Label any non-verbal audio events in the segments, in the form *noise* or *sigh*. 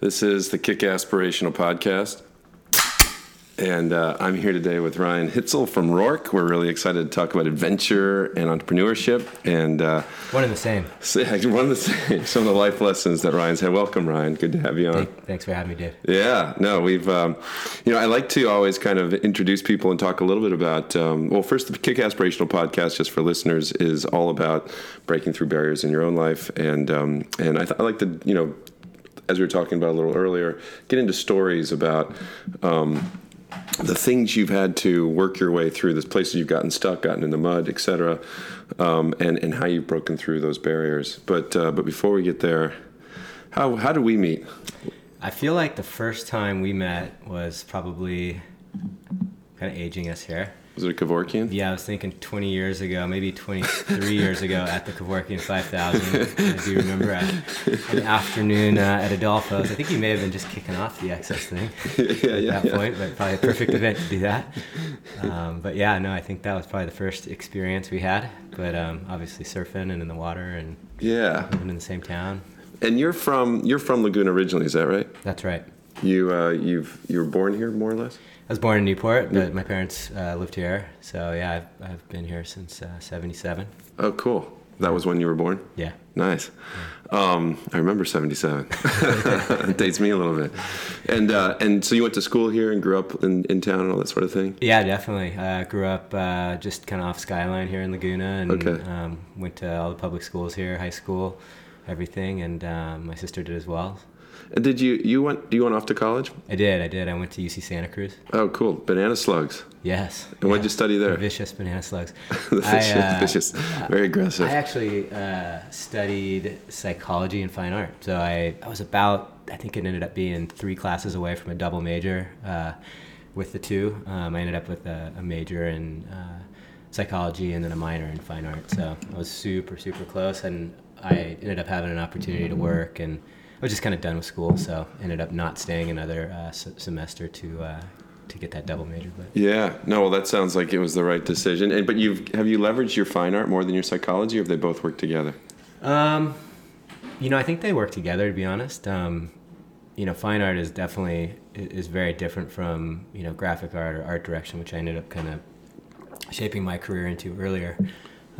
This is the Kick Aspirational Podcast. And uh, I'm here today with Ryan Hitzel from Roark. We're really excited to talk about adventure and entrepreneurship and uh, one and the same. *laughs* One of the same. Some of the life lessons that Ryan's had. Welcome, Ryan. Good to have you on. Thanks for having me, Dave. Yeah, no, we've, um, you know, I like to always kind of introduce people and talk a little bit about. Um, well, first, the Kick Aspirational podcast, just for listeners, is all about breaking through barriers in your own life, and um, and I, th- I like to, you know, as we were talking about a little earlier, get into stories about um, the things you've had to work your way through, the places you've gotten stuck, gotten in the mud, etc., um, and and how you've broken through those barriers. But uh, but before we get there, how how did we meet? I feel like the first time we met was probably kind of aging us here. Was it a Kevorkian? Yeah, I was thinking 20 years ago, maybe 23 years ago at the Kevorkian 5000. I do remember at an afternoon uh, at Adolfo's. I think you may have been just kicking off the XS thing yeah, *laughs* yeah, at that yeah. point, but probably a perfect event to do that. Um, but yeah, no, I think that was probably the first experience we had. But um, obviously surfing and in the water and Yeah. living in the same town. And you're from you're from Laguna originally, is that right? That's right. You uh, you've you were born here more or less. I was born in Newport, but my parents uh, lived here. So yeah, I've, I've been here since uh, 77. Oh, cool. That was when you were born. Yeah. Nice. Um, I remember '77. *laughs* Dates me a little bit. And uh, and so you went to school here and grew up in, in town and all that sort of thing. Yeah, definitely. Uh, grew up uh, just kind of off Skyline here in Laguna, and Okay. um, went to all the public schools here, high school, everything, and um, my sister did as well. Did you you went do you went off to college? I did, I did. I went to UC Santa Cruz. Oh, cool. Banana slugs. Yes. And what did you study there? Vicious banana slugs. *laughs* the I, vicious, uh, vicious, very aggressive. I actually uh, studied psychology and fine art. So I, I was about, I think it ended up being three classes away from a double major uh, with the two. Um, I ended up with a, a major in uh, psychology and then a minor in fine art. So I was super, super close. And I ended up having an opportunity to work and I was just kind of done with school. So ended up not staying another uh, s- semester to, uh, to get that double major. But yeah. No. Well, that sounds like it was the right decision. And but you've have you leveraged your fine art more than your psychology, or have they both worked together? Um, you know, I think they work together. To be honest, um, you know, fine art is definitely is very different from you know graphic art or art direction, which I ended up kind of shaping my career into earlier.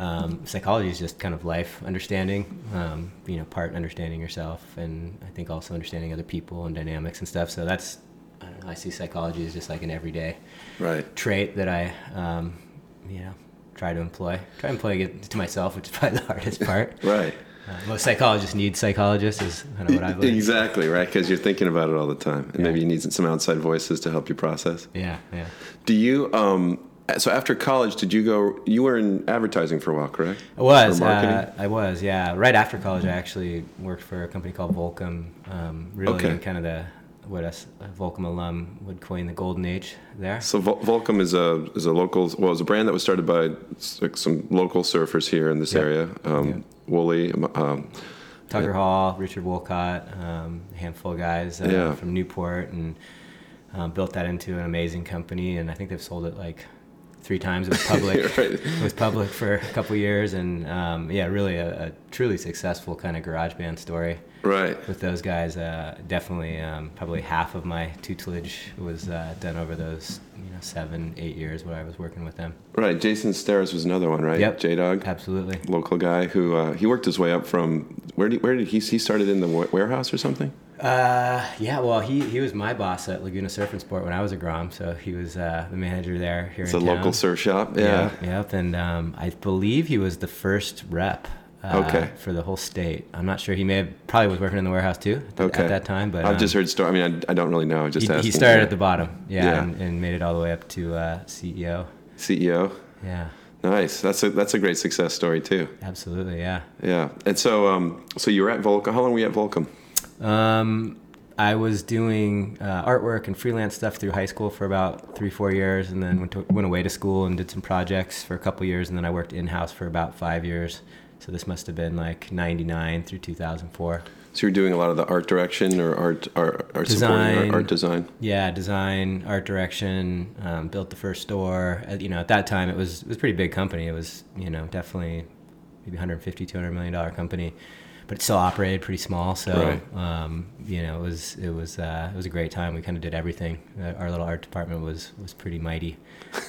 Um, psychology is just kind of life understanding, um, you know, part understanding yourself, and I think also understanding other people and dynamics and stuff. So that's, I don't know, I see psychology as just like an everyday Right. trait that I, um, you know, try to employ. Try employing it to myself, which is *laughs* probably the hardest part. *laughs* Right. Uh, most psychologists need psychologists, is kind of what I've learned. Exactly right, because you're thinking about it all the time, and Yeah. maybe you need some outside voices to help you process. Yeah, yeah. Do you? Um, so after college, did you go? You were in advertising for a while, correct? I was. Uh, I was. Yeah. Right after college, I actually worked for a company called Volcom. Um, really, Okay. kind of the what us a Volcom alum would coin the golden age there. So Vol- Volcom is a is a local well, it was a brand that was started by like some local surfers here in this Yep. area. Um, Yep. Wooly, um, Tucker Hall, Richard Woolcott, um, a handful of guys uh, Yeah. from Newport, and um, built that into an amazing company. And I think they've sold it like three times. It was *laughs* public. Right. It was public for a couple years, and um, yeah, really a, a truly successful kind of garage band story right. with those guys. Uh, definitely, um, probably half of my tutelage was uh, done over those you know seven, eight years where I was working with them. Right. Jason Steris was another one, right? Yep. J Dog, Absolutely. local guy who uh, he worked his way up from where did where did he he started in the warehouse or something? Uh, yeah, well, he, he was my boss at Laguna Surf and Sport when I was a Grom, so he was uh, the manager there here It's in a town. local surf shop. Yeah. Yep, yep, and um, I believe he was the first rep. Uh, Okay. For the whole state, I'm not sure. He may have probably was working in the warehouse too at, Okay. at that time, but I've um, just heard story. I mean, I, I don't really know. Just he, he started at the bottom, yeah, Yeah. And, and made it all the way up to uh, CEO. CEO. Yeah, Nice. That's a that's a great success story too. absolutely, yeah. Yeah. And so um so you were at Volcom. How long were you at Volcom? Um, I was doing uh, artwork and freelance stuff through high school for about three, four years, and then went, to, went away to school and did some projects for a couple years, and then I worked in house for about five years. So this must have been like '99 through 2004. So you're doing a lot of the art direction or art art, art supporting art, Design. art design. Yeah, design, art direction. Um, built the first store. Uh, you know, at that time it was it was a pretty big company. It was you know definitely maybe 150, 200 million dollar company. But it still operated pretty small. So Right. um, you know, it was it was uh, it was a great time. We kind of did everything. Uh, our little art department was was pretty mighty,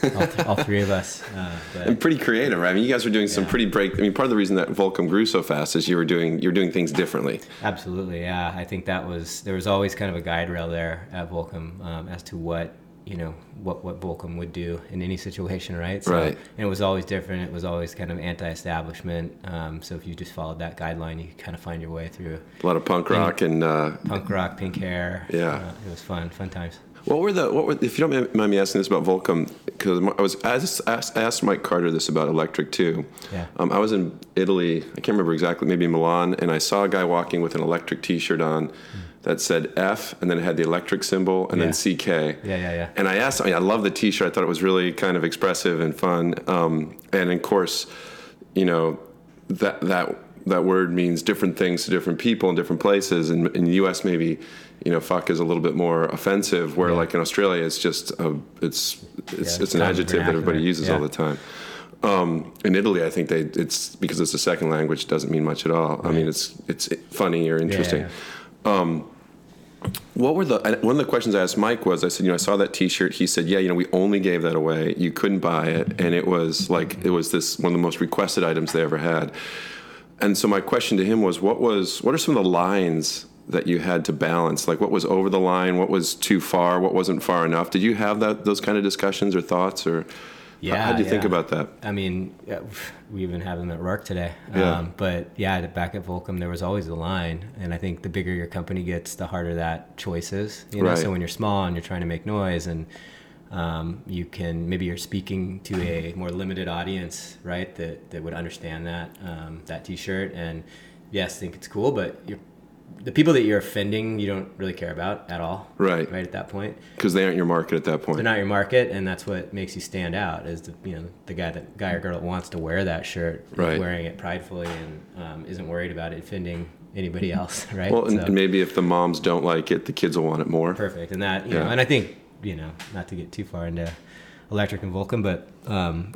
all, th- all three of us. Uh, And pretty creative, right? I mean, you guys were doing some pretty break. I mean, part of the reason that Volcom grew so fast is you were doing you're doing things differently. absolutely, yeah. I think that was there was always kind of a guide rail there at Volcom um, as to what you know what what Volcom would do in any situation, right? So, Right. And it was always different. It was always kind of anti-establishment. Um, so if you just followed that guideline, you could kind of find your way through A lot of punk rock and uh, punk rock, pink hair. Yeah. uh, it was fun, fun times. What were the what were if you don't mind me asking this about Volcom because I was I asked, asked Mike Carter this about electric too. Yeah. Um, I was in Italy. I can't remember exactly. Maybe Milan, and I saw a guy walking with an electric T-shirt on that said F, and then it had the electric symbol, and Yeah. then CK. Yeah, yeah, yeah. And I asked. I, mean, I love the T-shirt. I thought it was really kind of expressive and fun. Um, and of course, you know that that that word means different things to different people in different places. And in the U.S., maybe you know, fuck is a little bit more offensive. Where Yeah. like in Australia, it's just a it's it's, Yeah, it's an adjective that everybody uses all the time. Um, in Italy, I think they it's because it's a second language doesn't mean much at all. I mean, it's it's funny or interesting. yeah. What were the one of the questions I asked Mike was I said, you know, I saw that T-shirt. He said, yeah, you know, we only gave that away. You couldn't buy it, and it was like it was this one of the most requested items they ever had. And so my question to him was, what was what are some of the lines that you had to balance? Like what was over the line, what was too far, what wasn't far enough? Did you have that those kind of discussions or thoughts, or Yeah, how do you think about that? I mean, we even have them at work today. Yeah. Um, but yeah, back at Volcom, there was always a line, and I think the bigger your company gets, the harder that choice is. You know, Right. so when you're small and you're trying to make noise, and um, you can maybe you're speaking to a more limited audience, right? That that would understand that um, that T-shirt, and yes, think it's cool, but you're the people that you're offending, you don't really care about at all. Right. Right at that point Because they aren't your market at that point. they're not your market, and that's what makes you stand out. Is the you know the guy that guy or girl that wants to wear that shirt, Right. wearing it pridefully, and um, isn't worried about it offending anybody *laughs* else, right? well, and, So, and maybe if the moms don't like it, the kids will want it more. perfect, and that you know, and I think you know, not to get too far into electric and Volcom, but um,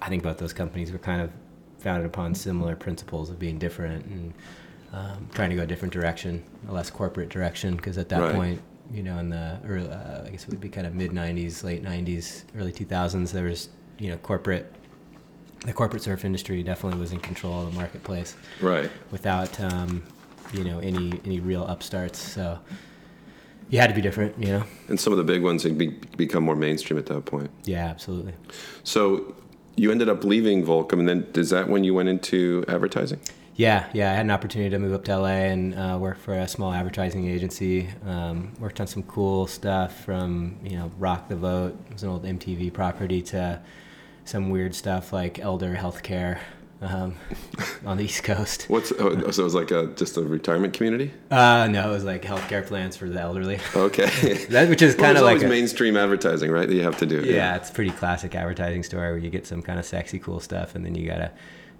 I think both those companies were kind of founded upon similar principles of being different and um, trying to go a different direction, a less corporate direction, because at that Right. point, you know, in the early, uh, I guess it would be kind of mid '90s, late '90s, early 2000s, there was you know corporate. The corporate surf industry definitely was in control of the marketplace Right. without um, you know any any real upstarts. So you had to be different, you know. And some of the big ones had be, become more mainstream at that point. Yeah, absolutely. So you ended up leaving Volcom, and then is that when you went into advertising? Yeah, yeah. I had an opportunity to move up to LA and uh, work for a small advertising agency. Um, worked on some cool stuff from you know Rock the Vote, it was an old MTV property, to some weird stuff like elder healthcare um, *laughs* on the East Coast. What's oh, so it was like a just a retirement community? Uh, no, it was like healthcare plans for the elderly. Okay. *laughs* That which is kind of like always a- mainstream advertising, right? That you have to do. yeah, it's a pretty classic advertising story where you get some kind of sexy, cool stuff, and then you gotta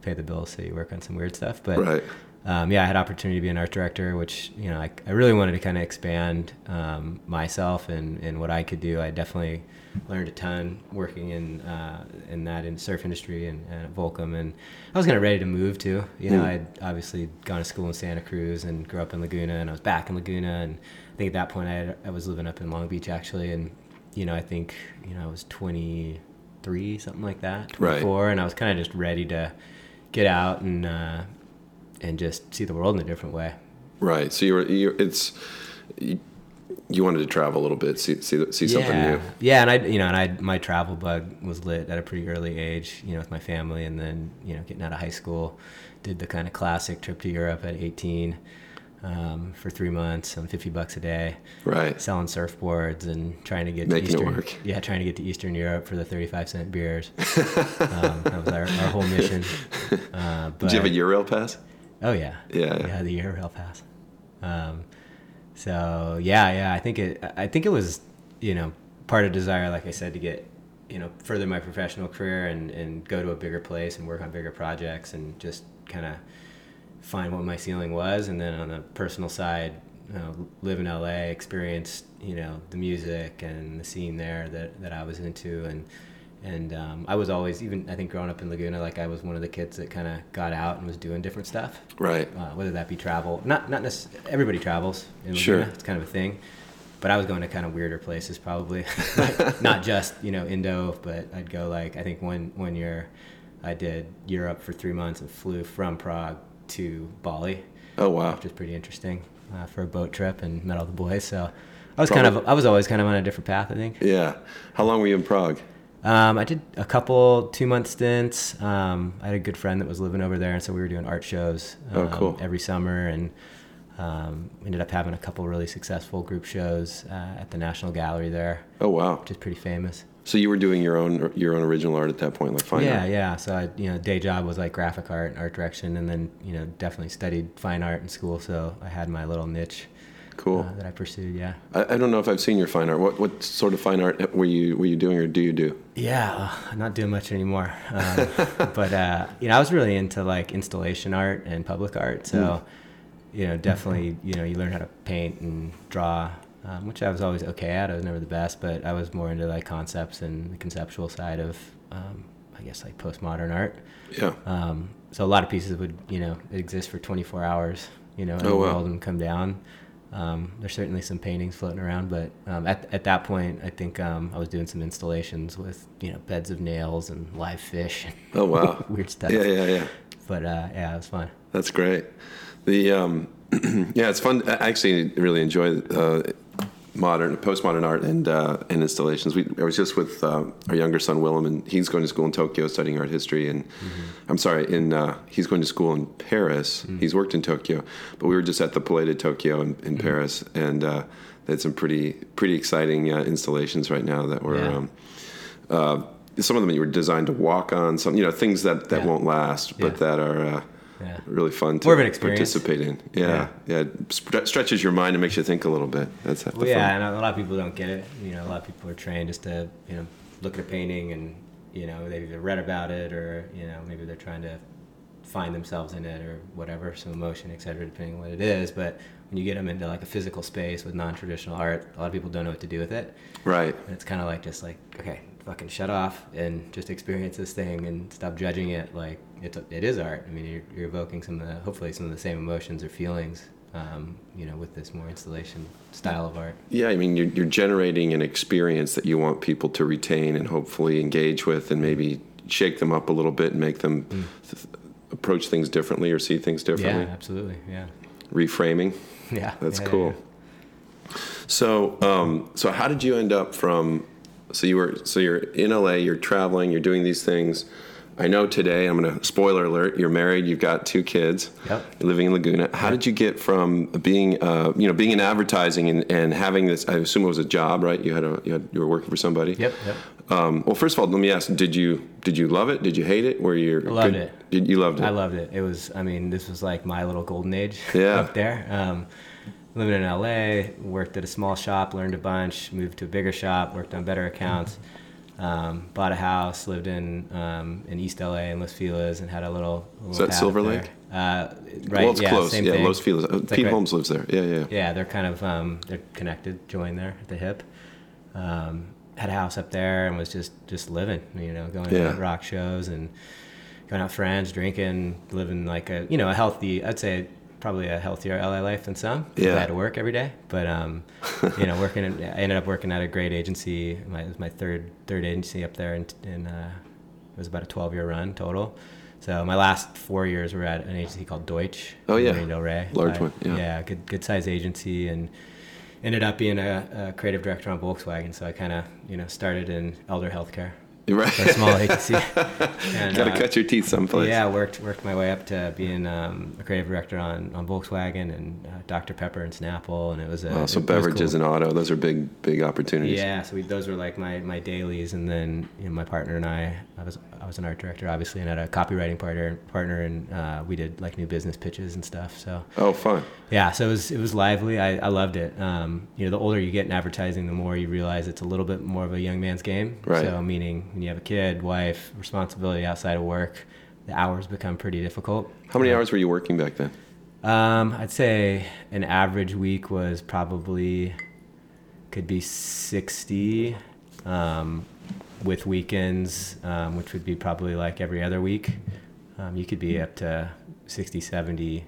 pay the bills, so you work on some weird stuff. But Right. um, yeah, I had opportunity to be an art director, which you know I, I really wanted to kind of expand um, myself and, and what I could do. I definitely learned a ton working in uh, in that in surf industry and, and at Volcom, and I was kind of ready to move too. You know, Hmm. I'd obviously gone to school in Santa Cruz and grew up in Laguna, and I was back in Laguna, and I think at that point I, had, I was living up in Long Beach actually, and you know I think you know I was 23, something like that, Right. 24, and I was kind of just ready to get out and uh, and just see the world in a different way. Right. So you were. You, it's. You, you wanted to travel a little bit, see see, see something new. Yeah, and I, you know, and I, my travel bug was lit at a pretty early age, you know, with my family, and then, you know, getting out of high school, did the kind of classic trip to Europe at 18 um, for three months on 50 bucks a day, Right. selling surfboards and trying to get Making to Eastern, work. yeah, trying to get to Eastern Europe for the 35 cent beers. *laughs* um, that was our, our whole mission. Uh, but, Did you have a Eurail pass? Oh yeah. Yeah, yeah. Yeah, the Eurail pass. Um, so yeah, yeah, I think it. I think it was, you know, part of desire, like I said, to get, you know, further my professional career and and go to a bigger place and work on bigger projects and just kind of find what my ceiling was, and then on the personal side, you know, live in LA, experience, you know, the music and the scene there that that I was into, and and um, I was always even I think growing up in Laguna, like I was one of the kids that kind of got out and was doing different stuff. Right. Uh, whether that be travel, not not necessarily everybody travels in Laguna. Sure. It's kind of a thing. But I was going to kind of weirder places probably, *laughs* Like, not just you know Indo, but I'd go like I think one one year I did Europe for three months and flew from Prague to Bali Oh wow. which was pretty interesting uh, for a boat trip and met all the boys. So I was kind of I was always kind of on a different path. I think. Yeah. How long were you in Prague? Um, I did a couple two month stints. Um, I had a good friend that was living over there, and so we were doing art shows Oh, um, cool. every summer, and um, ended up having a couple really successful group shows uh, at the National Gallery there, Oh wow. which is pretty famous. So you were doing your own your own original art at that point, like fine yeah, art. yeah. Yeah. So I, you know, day job was like graphic art and art direction, and then you know, definitely studied fine art in school. So I had my little niche Cool. uh, that I pursued. Yeah. I, I don't know if I've seen your fine art. What what sort of fine art were you were you doing or do you do? Yeah, uh, I'm not doing much anymore. *laughs* Um, but uh, you know, I was really into like installation art and public art. So, you know, definitely, you know, you learn how to paint and draw, um, which I was always okay at. I was never the best, but I was more into like concepts and the conceptual side of, um, I guess, like postmodern art. Yeah. Um, so a lot of pieces would, you know, exist for 24 hours, you know, in Oh, wow. and come down. Um, there's certainly some paintings floating around, but um, at, at that point, I think um, I was doing some installations with, you know, beds of nails and live fish, Oh wow. *laughs* weird stuff. yeah, yeah, yeah. But uh, yeah, it was fun. That's great. The um, *clears throat* yeah, it's fun. I actually really enjoy uh, modern, postmodern art and uh, and installations. We I was just with uh, our younger son Willem, and he's going to school in Tokyo studying art history. And I'm sorry, in uh, he's going to school in Paris. He's worked in Tokyo, but we were just at the Palais de Tokyo in, in Paris, and uh, they had some pretty pretty exciting uh, installations right now that were. Yeah. Um, uh, some of them you were designed to walk on, some you know things that, that Yeah. won't last, but Yeah. that are uh, Yeah. really fun to More of an experience. participate in. Yeah, yeah, it stre- stretches your mind and makes you think a little bit. That's Well, yeah, fun. and a lot of people don't get it. You know, a lot of people are trained just to, you know, look at a painting and, you know, they've either read about it or, you know, maybe they're trying to find themselves in it or whatever, some emotion, etc., depending on what it is. But when you get them into like a physical space with non-traditional art, a lot of people don't know what to do with it. Right. And it's kind of like just like, okay, fucking shut off and just experience this thing and stop judging it. Like it's it is art. I mean, you're, you're evoking some of the hopefully some of the same emotions or feelings, um, you know, with this more installation style of art. Yeah, I mean, you're, you're generating an experience that you want people to retain and hopefully engage with, and maybe shake them up a little bit and make them th- approach things differently or see things differently. Yeah, absolutely. Yeah. Reframing. Yeah. That's yeah, cool. So, um, so how did you end up from? So you were so you're in LA. You're traveling. You're doing these things. I know today. I'm gonna spoiler alert. You're married. You've got two kids. Yep. You're living in Laguna. How did you get from being, uh, you know, being in advertising and, and having this? I assume it was a job, right? You had a you, had, you were working for somebody. Yep. Yep. Um, well, first of all, let me ask: Did you did you love it? Did you hate it? Were you Loved good? it. Did you loved it? I loved it. It was, I mean, this was like my little golden age Yeah. up there. Um, living in LA, worked at a small shop, learned a bunch, moved to a bigger shop, worked on better accounts, um, bought a house, lived in um, in East LA in Los Feliz, and had a little. little that Silver. Lake? Uh, right. well, it's yeah, close. Same yeah, thing. Los Feliz. It's like Pete right- Holmes lives there. Yeah, yeah. yeah, they're kind of um, they're connected, joined there at the hip. Um, had a house up there and was just just living, you know, going Yeah. to rock shows and going out with friends, drinking, living like a you know a healthy. I'd say probably a healthier LA life than some. Yeah. I had to work every day, but um, *laughs* you know, working. In, I ended up working at a great agency. My, it was my third third agency up there, and in, uh, it was about a twelve year run total. So my last four years were at an agency called Deutsch. Oh, yeah. Marina Del Rey. Large I- one, yeah. Yeah, good good size agency, and ended up being a, a creative director on Volkswagen. So I kind of you know started in elder healthcare, *laughs* Right. a small agency. *laughs* *laughs* and, Got to uh, cut your teeth someplace. yeah, worked worked my way up to being um, a creative director on, on Volkswagen and uh, Dr Pepper and Snapple, and it was a Wow, so it beverages cool. and auto, those are big, big opportunities. Yeah, so we, those were like my, my dailies, and then you know, my partner and I, I was I was an art director obviously, and had a copywriting partner partner, and uh, we did like new business pitches and stuff. So Oh, fun. yeah, so it was it was lively. I, I loved it. Um, you know, the older you get in advertising, the more you realize it's a little bit more of a young man's game. Right. So meaning when you have a kid, wife, responsibility outside of work, the hours become pretty difficult. How many hours were you working back then? Um, I'd say an average week was probably could be sixty. Um, with weekends, um, which would be probably like every other week, um, you could be up to 60, 70,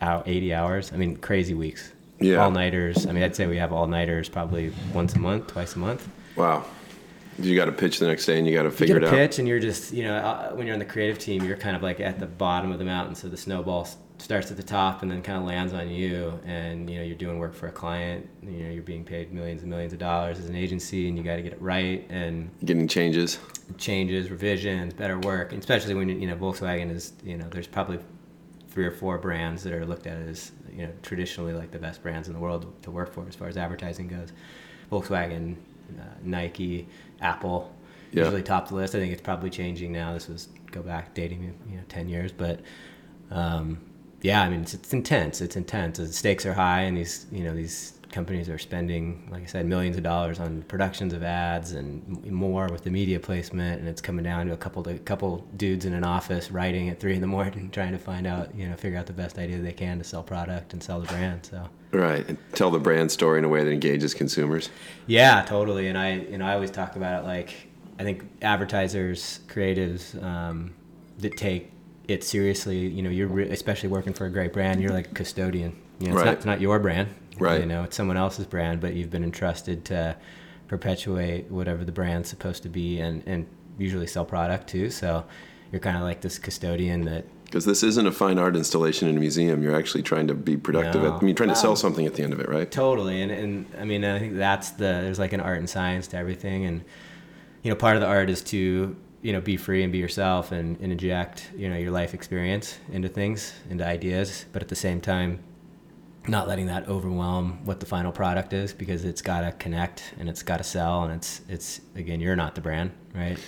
out 80 hours. I mean, crazy weeks. Yeah. All nighters. I mean, I'd say we have all nighters probably once a month, twice a month. Wow. You got to pitch the next day, and you got to You figure get it a out. pitch, and you're just, you know, uh, when you're on the creative team, you're kind of like at the bottom of the mountain. So the snowball starts at the top and then kind of lands on you, and you know, you're doing work for a client. You know, you're being paid millions and millions of dollars as an agency, and you got to get it right and Getting changes. changes, revisions, better work, and especially when you know Volkswagen is, you know, there's probably three or four brands that are looked at as, you know, traditionally like the best brands in the world to work for as far as advertising goes. Volkswagen, uh, Nike, Apple, Yeah. usually top the list. I think it's probably changing now. This was go back dating, you know, ten years, but um, yeah, I mean, it's, it's intense. It's intense. The stakes are high, and these, you know, these companies are spending, like I said, millions of dollars on productions of ads and more with the media placement, and it's coming down to a couple a couple dudes in an office writing at three in the morning, *laughs* trying to find out, you know, figure out the best idea they can to sell product and sell the brand. So. Right. And tell the brand story in a way that engages consumers. Yeah, totally. And I, you know, I always talk about it like I think advertisers, creatives um, that take it seriously. You know, you're re- especially working for a great brand. You're like a custodian. You know, it's, Right. not, it's not your brand. Right. You know, it's someone else's brand, but you've been entrusted to perpetuate whatever the brand's supposed to be, and and usually sell product too. So you're kind of like this custodian that Because this isn't a fine art installation in a museum. You're actually trying to be productive. At, I mean, you're trying to sell Well- something at the end of it, right? Totally, and and I mean, I think that's the there's like an art and science to everything, and you know, part of the art is to you know be free and be yourself and, and inject you know your life experience into things, into ideas, but at the same time, not letting that overwhelm what the final product is because it's got to connect and it's got to sell, and it's it's again, you're not the brand, right?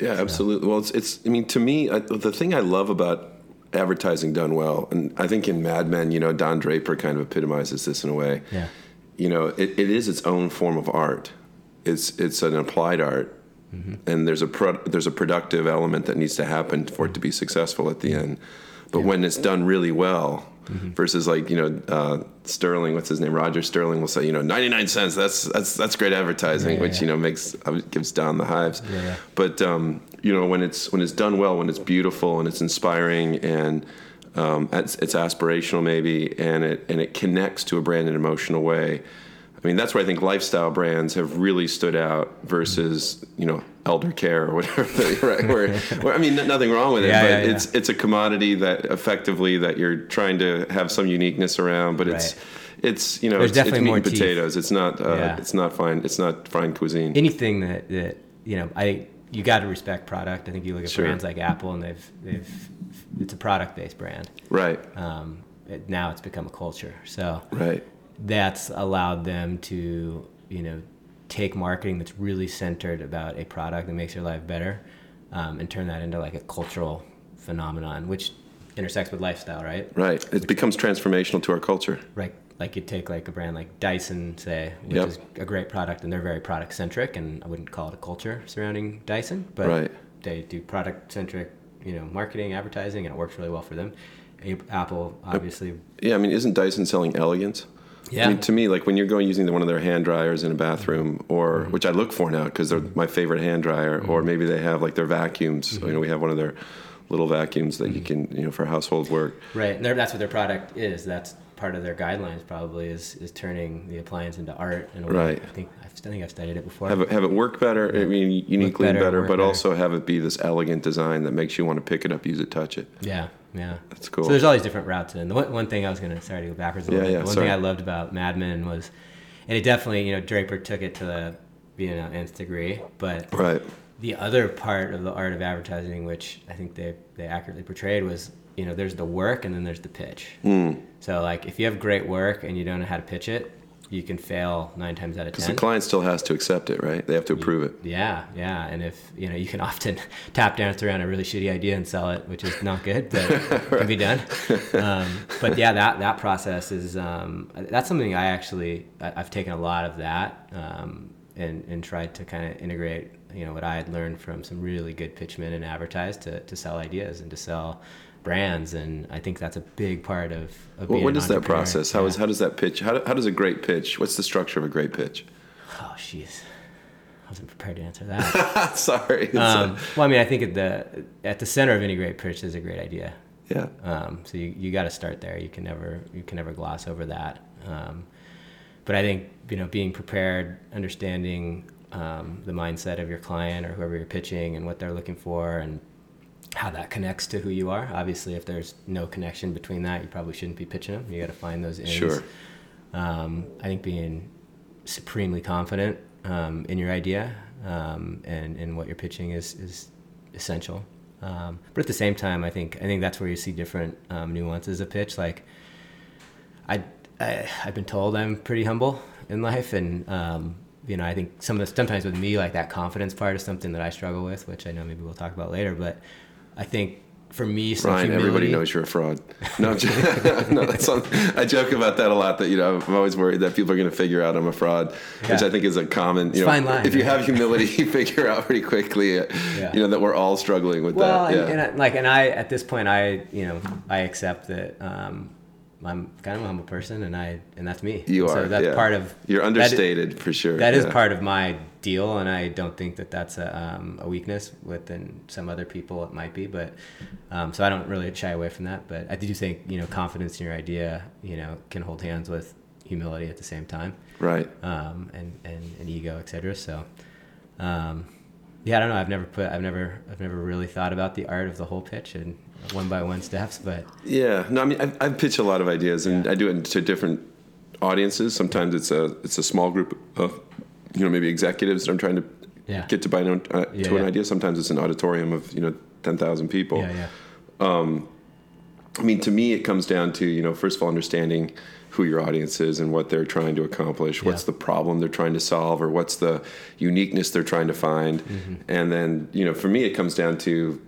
Yeah, absolutely. Well, it's, it's I mean, to me, I, the thing I love about advertising done well, and I think in Mad Men, you know, Don Draper kind of epitomizes this in a way. Yeah. You know, it, it is its own form of art. It's it's an applied art, mm-hmm. and there's a pro, there's a productive element that needs to happen for it to be successful at the end. But when it's done really well, versus like you know uh, Sterling, what's his name? Roger Sterling will say, you know, 99 cents. That's that's that's great advertising, Yeah, which yeah. you know makes uh, gives Don the hives. Yeah. But um, you know, when it's when it's done well, when it's beautiful and it's inspiring and um, it's, it's aspirational maybe, and it and it connects to a brand in an emotional way. I mean, that's where I think lifestyle brands have really stood out versus you know elder care or whatever. *laughs* right? Where, where I mean, nothing wrong with it, Yeah, but yeah, yeah. it's it's a commodity that effectively that you're trying to have some uniqueness around, but it's. Right. It's you know There's it's, it's definitely meat more and teeth. potatoes. It's not uh, it's not fine. It's not fine cuisine. anything that, that you know i you got to respect product i think you look at Sure. brands like apple and they've they've it's a product based brand right, um, it, now it's become a culture so right. that's allowed them to you know take marketing that's really centered about a product that makes your life better um, and turn that into like a cultural phenomenon which intersects with lifestyle right Right. It becomes transformational to our culture. right like you take like a brand like Dyson say which Yep. is a great product and they're very product centric and I wouldn't call it a culture surrounding Dyson but Right. they do product centric you know marketing advertising and it works really well for them Apple obviously Yeah, I mean, isn't Dyson selling elegance? Yeah. I mean, to me, like when you're going using one of their hand dryers in a bathroom, or Mm-hmm. which I look for now because they're my favorite hand dryer, or maybe they have like their vacuums. Mm-hmm. You know, we have one of their little vacuums that you can, you know, for household work. right and that's what their product is that's part of their guidelines probably is is turning the appliance into art in Right. I think I've, I think I've studied it before Have it, have it work better. I mean, uniquely better, better, but better. also have it be this elegant design that makes you want to pick it up, use it, touch it. Yeah, yeah. That's cool. So there's all these different routes and The one, one thing I was gonna sorry to go backwards a little Yeah, bit. yeah, one sorry. thing I loved about Mad Men was, and it definitely you know Draper took it to the you know nth degree, but Right. the other part of the art of advertising, which I think they they accurately portrayed, was you know there's the work and then there's the pitch. Hmm. So like if you have great work and you don't know how to pitch it, you can fail nine times out of Because ten. the client still has to accept it, right? They have to approve it. Yeah, yeah, and if you know, you can *laughs* often tap dance around a really shitty idea and sell it, which is not good, but it *laughs* can be done. Um, but yeah, that that process is um, that's something I actually I- I've taken a lot of that um, and and tried to kind of integrate you know what I had learned from some really good pitchmen and advertise to to sell ideas and to sell brands, and I think that's a big part of. of Well, what that process? How Yeah. is how does that pitch? How, how does a great pitch? What's the structure of a great pitch? Oh, jeez. I wasn't prepared to answer *laughs* that. Sorry. Um, uh, well, I mean, I think at the at the center of any great pitch is a great idea. yeah. Um, so you, you got to start there. You can never you can never gloss over that. Um, but I think you know being prepared, understanding um, the mindset of your client or whoever you're pitching and what they're looking for and how that connects to who you are. Obviously, if there's no connection between that, you probably shouldn't be pitching them. You got to find those ends. Sure. Um, I think being supremely confident um, in your idea um, and and what you're pitching is is essential. Um, but at the same time, I think I think that's where you see different um, nuances of pitch. Like, I, I I've been told I'm pretty humble in life, and um, you know I think some of the, sometimes with me like that confidence part is something that I struggle with, which I know maybe we'll talk about later. But I think for me, Ryan, humility, everybody knows you're a fraud. No, *laughs* no, that's on, I joke about that a lot. That you know, I'm always worried that people are going to figure out I'm a fraud, which I think is a common. You know, fine line, if you yeah. have humility, you *laughs* figure out pretty quickly. uh, Yeah. You know that we're all struggling with Well, that. and, Yeah. and I, like, and I at this point, I you know I accept that um, I'm kind of a humble person, and I and that's me. you And are. So that's yeah. part of You're understated for sure. that is yeah. part of my deal, and I don't think that that's a, um, a weakness within some other people. It might be, but um, so I don't really shy away from that. But I do think you know confidence in your idea, you know, can hold hands with humility at the same time, Right. um, and, and and ego, etc. So. Um, yeah, I don't know. I've never put. I've never. I've never really thought about the art of the whole pitch and one by one steps. But Yeah, no, I mean, I've, I've pitched a lot of ideas, and I do it to different audiences. Sometimes it's a it's a small group of, you know, maybe executives that I'm trying to Yeah. get to buy an, uh, Yeah, to an idea. Sometimes it's an auditorium of you know ten thousand people. yeah, yeah, I mean, to me, it comes down to you know, first of all, understanding who your audience is and what they're trying to accomplish. What's Yeah. the problem they're trying to solve, or what's the uniqueness they're trying to find. Mm-hmm. And then you know, for me, it comes down to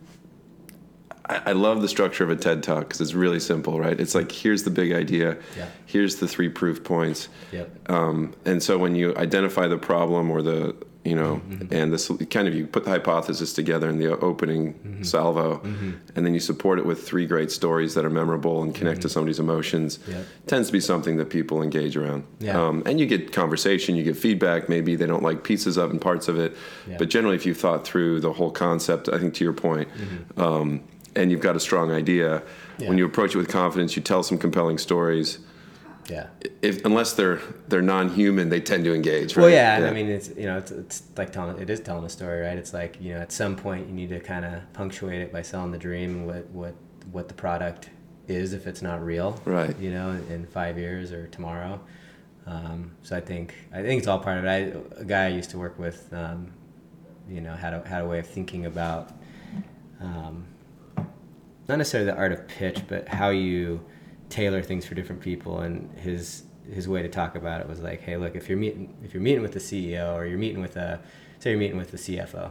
I I love the structure of a TED Talk because it's really simple, right? It's like here's the big idea, Yeah. here's the three proof points, yep, um, and so when you identify the problem or the you know, Mm-hmm. and this kind of you put the hypothesis together in the opening Mm-hmm. salvo, and then you support it with three great stories that are memorable and connect to somebody's emotions. Mm-hmm. Yep. Tends to be something that people engage around. Yeah. Um, and you get conversation, you get feedback. Maybe they don't like pieces of and parts of it, Yeah. but generally, if you've thought through the whole concept, I think to your point, um, and you've got a strong idea. Yeah. when you approach it with confidence, you tell some compelling stories. yeah. If unless they're they're non-human, they tend to engage. Right? Well, yeah, and I mean, it's you know, it's, it's like telling it is telling a story, right? It's like you know, at some point you need to kind of punctuate it by selling the dream and what what what the product is if it's not real, Right. You know, in, in five years or tomorrow. Um, so I think I think it's all part of it. I, a guy I used to work with, um, you know, had a had a way of thinking about. Um, not necessarily the art of pitch, but how you tailor things for different people. And his his way to talk about it was like, hey, look, if you're meeting if you're meeting with the CEO or you're meeting with a say you're meeting with the CFO,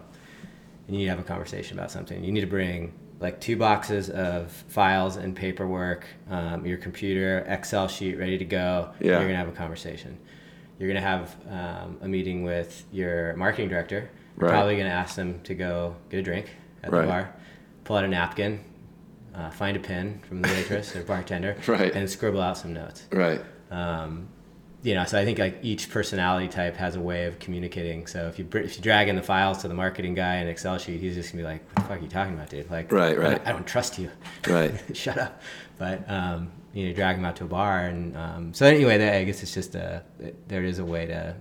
and you need to have a conversation about something, you need to bring like two boxes of files and paperwork, um, your computer, Excel sheet ready to go. Yeah. You're gonna have a conversation. You're gonna have um, a meeting with your marketing director. You're Right. Probably gonna ask them to go get a drink at Right. the bar, pull out a napkin, uh, find a pen from the waitress or bartender, *laughs* Right. and scribble out some notes. Right. Um, you know, so I think like each personality type has a way of communicating. So if you if you drag in the files to the marketing guy in Excel sheet, he's just gonna be like, "What the fuck are you talking about, dude? Like, Right, I right. don't- I don't trust you. Right. *laughs* Shut up." But um, you know, drag him out to a bar, and um, so anyway, I guess it's just a there is a way to,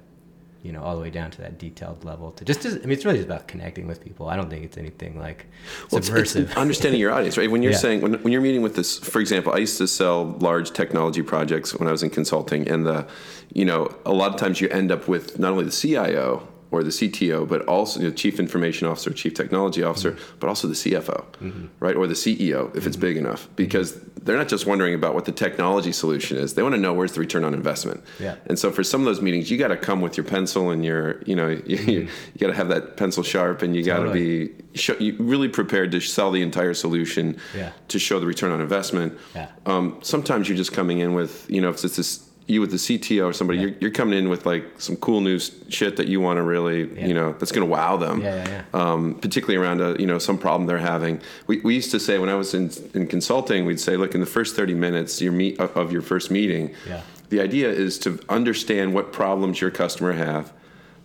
you know, all the way down to that detailed level. To just, I mean, it's really just about connecting with people. I don't think it's anything like Well, it's- It's, understanding your audience, right? When you're Yeah. saying when, when you're meeting with this, for example, I used to sell large technology projects when I was in consulting, and the, you know, a lot of times you end up with not only the CIO or the CTO, but also the chief information officer, chief technology officer, Mm-hmm. but also the CFO, right, or the CEO if it's big enough, because they're not just wondering about what the technology solution is; they want to know where's the return on investment. Yeah. And so for some of those meetings, you got to come with your pencil and your, you know, *laughs* you, you, got to have that pencil sharp, and you got to Totally. be show, you really prepared to sell the entire solution Yeah. to show the return on investment. Yeah. Um, sometimes you're just coming in with, you know, if it's this you with the CTO or somebody, you're, you're coming in with like some cool new shit that you want to really, Yeah. you know, that's going to wow them. Yeah, yeah, yeah. Um, particularly around a, you know, some problem they're having. We, we used to say when I was in, in consulting, we'd say, look, in the first 30 minutes your meet, of of your first meeting, Yeah. the idea is to understand what problems your customer have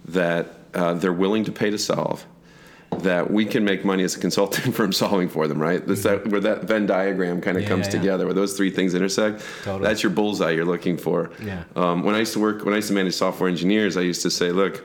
that uh, they're willing to pay to solve, that we can make money as a consulting *laughs* firm solving for them, right? That's that where that Venn diagram kind of Yeah, comes yeah, yeah. together, where those three things intersect. Totally. That's your bullseye you're looking for. Yeah. Um, when I used to work, when I used to manage software engineers, I used to say, look.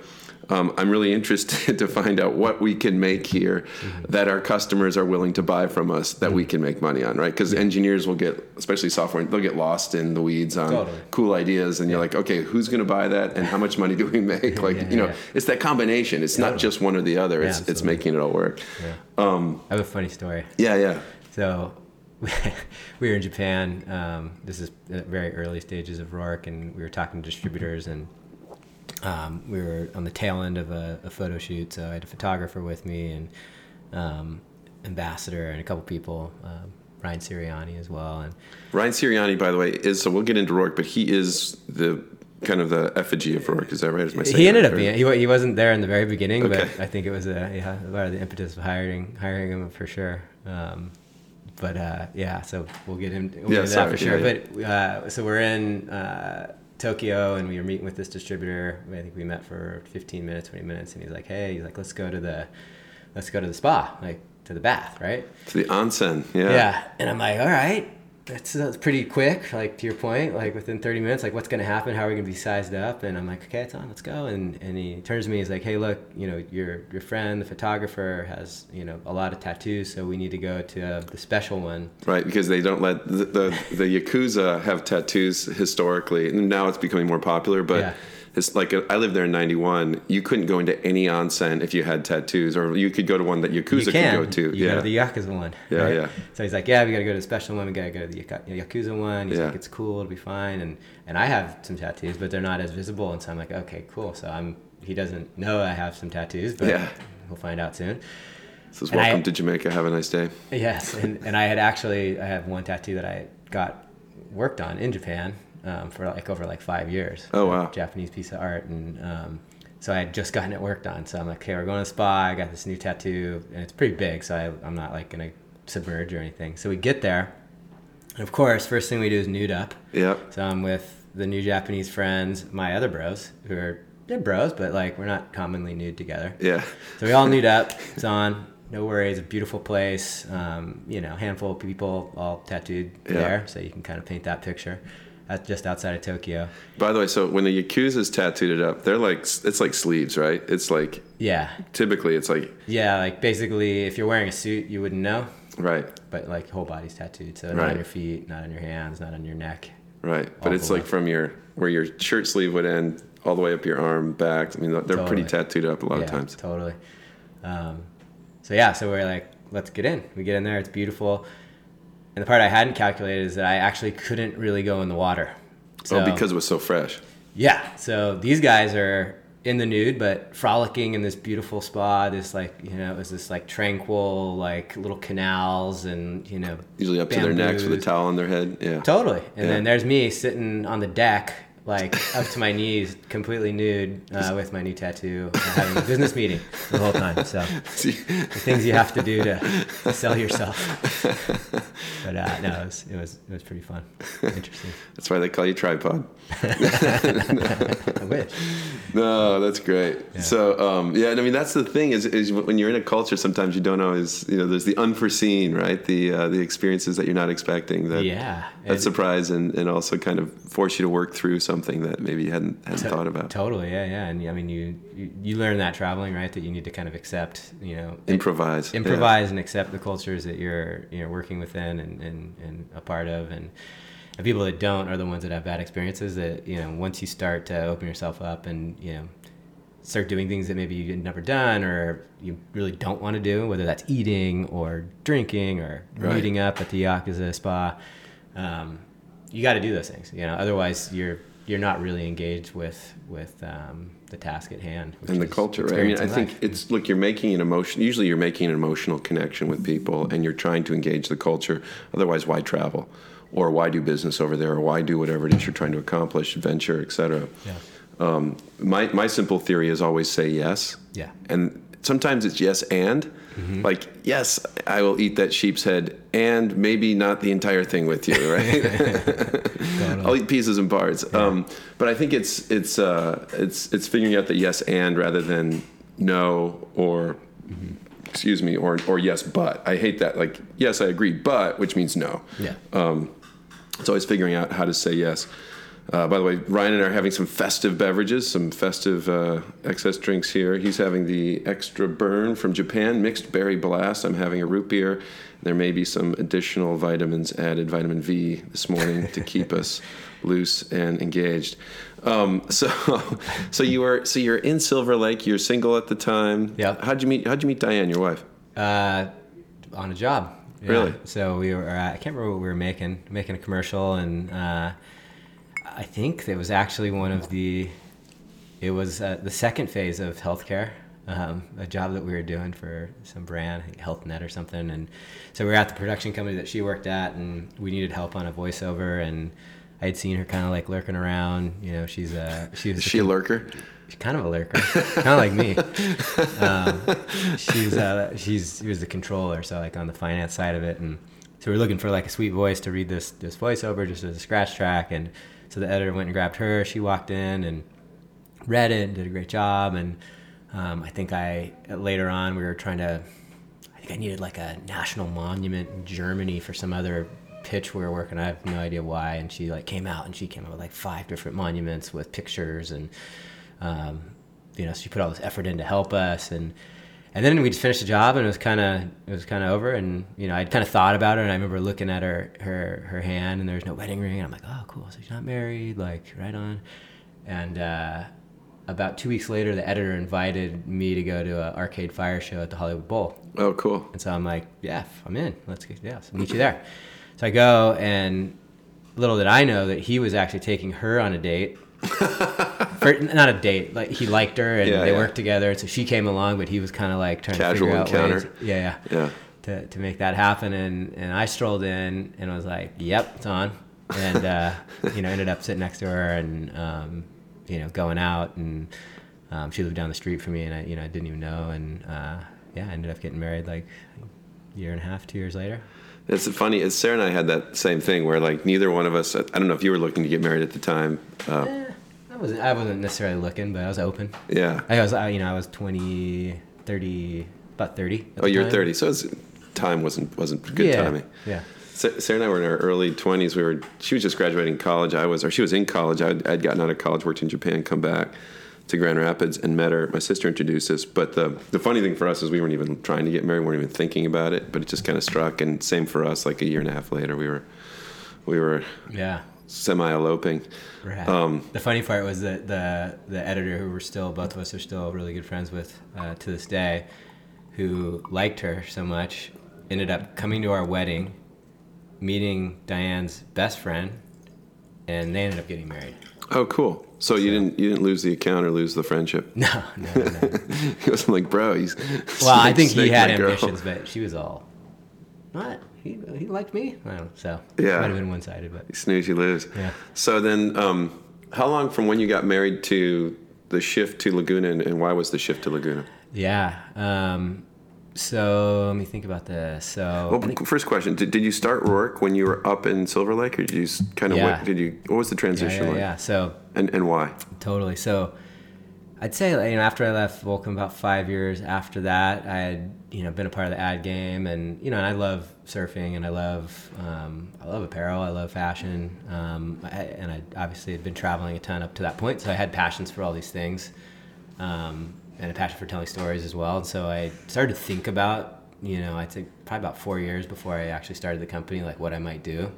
Um, I'm really interested *laughs* to find out what we can make here Mm-hmm. that our customers are willing to buy from us that we can make money on, right? Because engineers will get, especially software, they'll get lost in the weeds on Totally. cool ideas, and you're like, okay, who's going to buy that, and how much money do we *laughs* make? *laughs* Like, Yeah, you know, yeah. it's that combination. It's not just one or the other. Yeah, It's it's making it all work. I have a funny story. Yeah, yeah. So we were in Japan. Um, this is the very early stages of Roark, and we were talking to distributors, and um, we were on the tail end of a, a photo shoot. So I had a photographer with me, and um, ambassador, and a couple people, um, Ryan Siriani as well, and Ryan Siriani, by the way, is so we'll get into Roark, but he is the kind of the effigy of Roark. Is that right? Is my he ended right? up being he, he wasn't there in the very beginning, Okay. but I think it was a yeah, part of the impetus of hiring hiring him for sure. Um, but uh, yeah, so we'll get him. we'll Yeah, get sorry, that for sure. yeah, But uh, so we're in uh, Tokyo and we were meeting with this distributor. I think we met for 15 minutes, 20 minutes, and he's like, "Hey, he's like, let's go to the let's go to the spa, like to the bath, right?" To the onsen. Yeah. Yeah. And I'm like, all right, that's, that's pretty quick. Like to your point, like within 30 minutes, like what's going to happen? How are we going to be sized up? And I'm like, okay, it's on, let's go. And, and he turns to me, he's like, hey, look, you know, your, your friend, the photographer has, you know, a lot of tattoos. So we need to go to uh, the special one. Right, because they don't let the, the the yakuza have tattoos historically. And now it's becoming more popular, but Yeah. It's like I lived there in '91. You couldn't go into any onsen if you had tattoos, or you could go to one that yakuza you can could go to. You yeah, go to the Yakuza one. Yeah, yeah. So he's like, yeah, we got to go to the special one. We got to go to the Yakuza one. He's Yeah. like, it's cool. It'll be fine. And, and I have some tattoos, but they're not as visible. And so I'm like, okay, cool. So I'm, he doesn't know I have some tattoos, but Yeah. we'll find out soon. This is and I- welcome to Jamaica. Have a nice day. Yes, and, and I had actually I have one tattoo that I got worked on in Japan um, for like over like five years. Oh, wow. Japanese piece of art, and um, so I had just gotten it worked on. So I'm like, okay, we're going to the spa. I got this new tattoo, and it's pretty big, so I, I'm not like gonna submerge or anything. So we get there, and of course, first thing we do is nude up. Yep. So I'm with the new Japanese friends, my other bros, who are they're bros, but like we're not commonly nude together. Yeah. So we all nude up. *laughs* It's on. No worries. A beautiful place. Um, you know, handful of people all tattooed Yeah. there, so you can kind of paint that picture. That's just outside of Tokyo. By the way, so when the yakuza's tattooed it up, they're like it's like sleeves, right? It's like Yeah, typically it's like yeah. Like basically, if you're wearing a suit, you wouldn't know, right, but like whole body's tattooed. So not on your feet, not on your hands, not on your neck. right. But it's like from your where your shirt sleeve would end all the way up your arm, back. I mean, they're pretty tattooed up a lot yeah, of times. Totally. Um, so yeah, so we're like, let's get in. We get in there. It's beautiful. And the part I hadn't calculated is that I actually couldn't really go in the water. oh, because it was so fresh. Yeah. So these guys are in the nude, but frolicking in this beautiful spa. This like you know, it was this like tranquil like little canals and you know Usually up to their necks with a towel on their head. Yeah. Totally. And Yeah. then there's me sitting on the deck, like up to my knees, completely nude, uh, with my new tattoo, and having a business meeting the whole time. So *laughs* See, the things you have to do to, to sell yourself. But uh, no, it was, it was it was pretty fun, interesting. that's why they call you tripod. *laughs* I wish. No, that's great. So, um, yeah, and I mean that's the thing is, is when you're in a culture, sometimes you don't always, you know, there's the unforeseen, right? The uh, the experiences that you're not expecting that Yeah. That And- surprise and, and also kind of force you to work through something that maybe you hadn't hadn't thought about. Totally, yeah, yeah, and I mean, you, you you learn that traveling, right? That you need to kind of accept, you know, Improvise. yeah. improvise and accept the cultures that you're you know working within and, and, and a part of and the people that don't are the ones that have bad experiences that you know once you start to open yourself up and you know start doing things that maybe you've never done or you really don't want to do whether that's eating or drinking or Right. meeting up at the yakuza spa um, you got to do those things you know otherwise you're you're not really engaged with with um, the task at hand and the culture, right? I mean, I experiencing think life. it's look, you're making an emotion. Usually, you're making an emotional connection with people, and you're trying to engage the culture. Otherwise, why travel, or why do business over there, or why do whatever it is you're trying to accomplish, venture, etc. yeah Um, my my simple theory is always say yes, yeah and sometimes it's yes and. Mm-hmm. Like yes, I will eat that sheep's head, and maybe not the entire thing with you, right? *laughs* *laughs* I'll eat pieces and parts. Um, but I think it's it's uh, it's it's figuring out the yes and rather than no or excuse me or or yes but. I hate that. Like yes, I agree, but which means no. Yeah. Um, It's always figuring out how to say yes. Uh, by the way, Ryan and I are having some festive beverages, some festive uh, XS drinks here. He's having the extra burn from Japan, mixed berry blast. I'm having a root beer. There may be some additional vitamins added, vitamin V, this morning to keep *laughs* us loose and engaged. Um, so, *laughs* so you were so you're in Silver Lake. You're single at the time. Yeah. How'd you meet? How'd you meet Diane, your wife? Uh, on a job. Yeah. Really? So we were. Uh, I can't remember what we were making. Making a commercial, and uh, I think it was actually one of the. It was uh, the second phase of healthcare. Um, a job that we were doing for some brand, I think HealthNet or something, and so we were at the production company that she worked at, and we needed help on a voiceover, and I had seen her kind of like lurking around. You know, she's a she was she a lurker? She's kind of a lurker, kind of like me. Um, she's uh, she's she was the controller, so like on the finance side of it, and so we are looking for like a sweet voice to read this this voiceover just as a scratch track, and so the editor went and grabbed her. She walked in and read it and did a great job, and um, I think I later on we were trying to. I think I needed like a national monument in Germany for some other pitch we were working. I have no idea why, and she like came out and she came up with like five different monuments with pictures and um, you know, she put all this effort in to help us, and and then we just finished the job, and it was kind of it was kind of over, and you know, I'd kind of thought about it, and I remember looking at her her her hand, and there was no wedding ring, and I'm like, oh, cool, so she's not married, like right on, and. uh about two weeks later, the editor invited me to go to an arcade fire show at the Hollywood Bowl. Oh, cool. And so I'm like, yeah, I'm in. Let's get, yeah, so meet you there. So I go, and little did I know that he was actually taking her on a date. *laughs* *laughs* For, not a date, like he liked her and Yeah, they yeah. worked together. So she came along, but he was kind of like trying Casual to figure out ways, yeah, yeah, Yeah. to, to make that happen. And, and I strolled in and was like, yep, it's on. And, uh, *laughs* you know, ended up sitting next to her and, um, you know, going out. And um, she lived down the street from me and I, you know, I didn't even know. And, uh, yeah, I ended up getting married like a year and a half, two years later. It's funny. Sarah and I had that same thing where like neither one of us. I don't know if you were looking to get married at the time. Uh, Eh, I wasn't, I wasn't necessarily looking, but I was open. yeah. I was, I, you know, I was 20, 30, about 30. Oh, you're time. 30. So it's, time wasn't wasn't good yeah, timing. Yeah. Sarah and I were in our early 20s. We were. She was just graduating college. I was, or she was in college. I'd, I'd gotten out of college, worked in Japan, come back to Grand Rapids, and met her. My sister introduced us. But the the funny thing for us is we weren't even trying to get married. We weren't even thinking about it. But it just kind of struck. And same for us. Like a year and a half later, we were we were Yeah. Semi eloping. Right. Um, the funny part was that the the editor, who we're still both of us are still really good friends with uh, to this day, who liked her so much, ended up coming to our wedding, meeting Diane's best friend, and they ended up getting married. Oh, cool. So you didn't you didn't lose the account or lose the friendship? *laughs* No, no, no. *laughs* He was like, bro, he's. well, I *laughs* think he had my girl." ambitions, but she was all, what? He, he liked me? I don't know. So Yeah. might have been one sided, but You snooze, you lose. Yeah. So then, um, how long from when you got married to the shift to Laguna, and, and why was the shift to Laguna? yeah. Um, so let me think about this. So Well, first question: did, did you start work when you were up in Silver Lake, or did you kind of Yeah. what did you? What was the yeah, transition yeah, like? yeah. So And and why? Totally. So I'd say you know after I left Volcom about five years after that I had you know been a part of the ad game and you know and I love surfing and I love um, I love apparel I love fashion um, I, and I obviously had been traveling a ton up to that point so I had passions for all these things um, and a passion for telling stories as well and so I started to think about you know I'd say probably about four years before I actually started the company like what I might do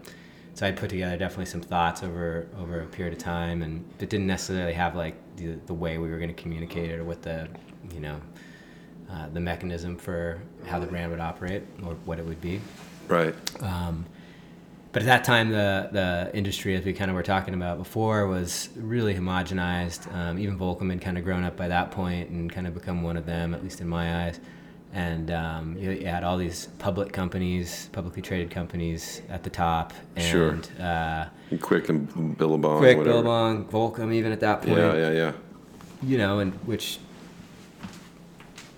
so I put together definitely some thoughts over over a period of time, and it didn't necessarily have like the, the way we were going to communicate it or what the you know uh, the mechanism for how the brand would operate or what it would be. Right. Um, but at that time, the the industry, as we kind of were talking about before, was really homogenized. Um, even Volcom had kind of grown up by that point and kind of become one of them, at least in my eyes. And um, you, you had all these public companies, publicly traded companies at the top, and Sure. uh, Quik and Billabong. Quik, whatever. Billabong, Volcom, even at that point Yeah, yeah, yeah. you know, and which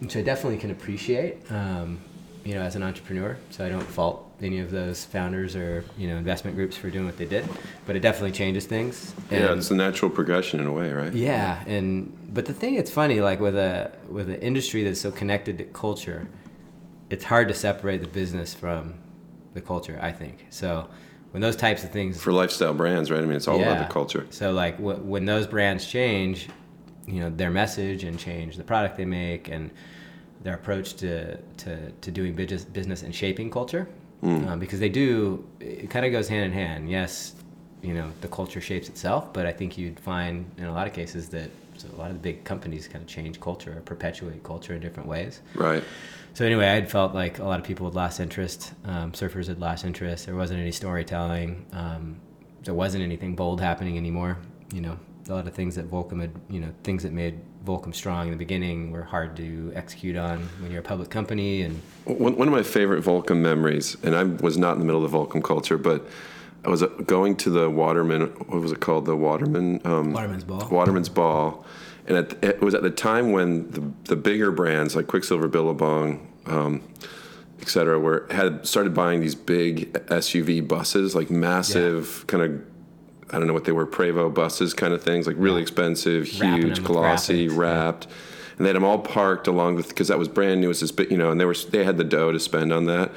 which I definitely can appreciate. Um, you know, as an entrepreneur. So I don't fault any of those founders or you know investment groups for doing what they did, but it definitely changes things. yeah, And- it's a natural progression in a way, right? yeah, and but the thing it's funny, like with a with an industry that's so connected to culture, it's hard to separate the business from the culture. I think so. When those types of things For lifestyle brands, right? I mean, it's all about the culture. So like w- when those brands change, you know their message and change the product they make and their approach to to, to doing business business and shaping culture, Hmm. um, because they do it kind of goes hand in hand. Yes, you know the culture shapes itself, but I think you'd find in a lot of cases that so a lot of the big companies kind of change culture or perpetuate culture in different ways. Right. So anyway, I had felt like a lot of people had lost interest. Um, surfers had lost interest. There wasn't any storytelling. Um, there wasn't anything bold happening anymore. You know, a lot of things that Volcom had, you know, things that made Volcom strong in the beginning were hard to execute on when you're a public company. And One, one of my favorite Volcom memories, and I was not in the middle of the Volcom culture, but I was uh, going to the Waterman, what was it called? The Waterman? Um, Waterman's Ball. Waterman's Ball. And at, it was at the time when the, the bigger brands like Quiksilver, Billabong, um, et cetera, were, had started buying these big SUV buses, like massive kind of, I don't know what they were, Prevost buses kind of things, like really expensive, huge, glossy, graphics, yeah. wrapped. And they had them all parked along with, because that was brand new, it was this you know, and they were, they had the dough to spend on that.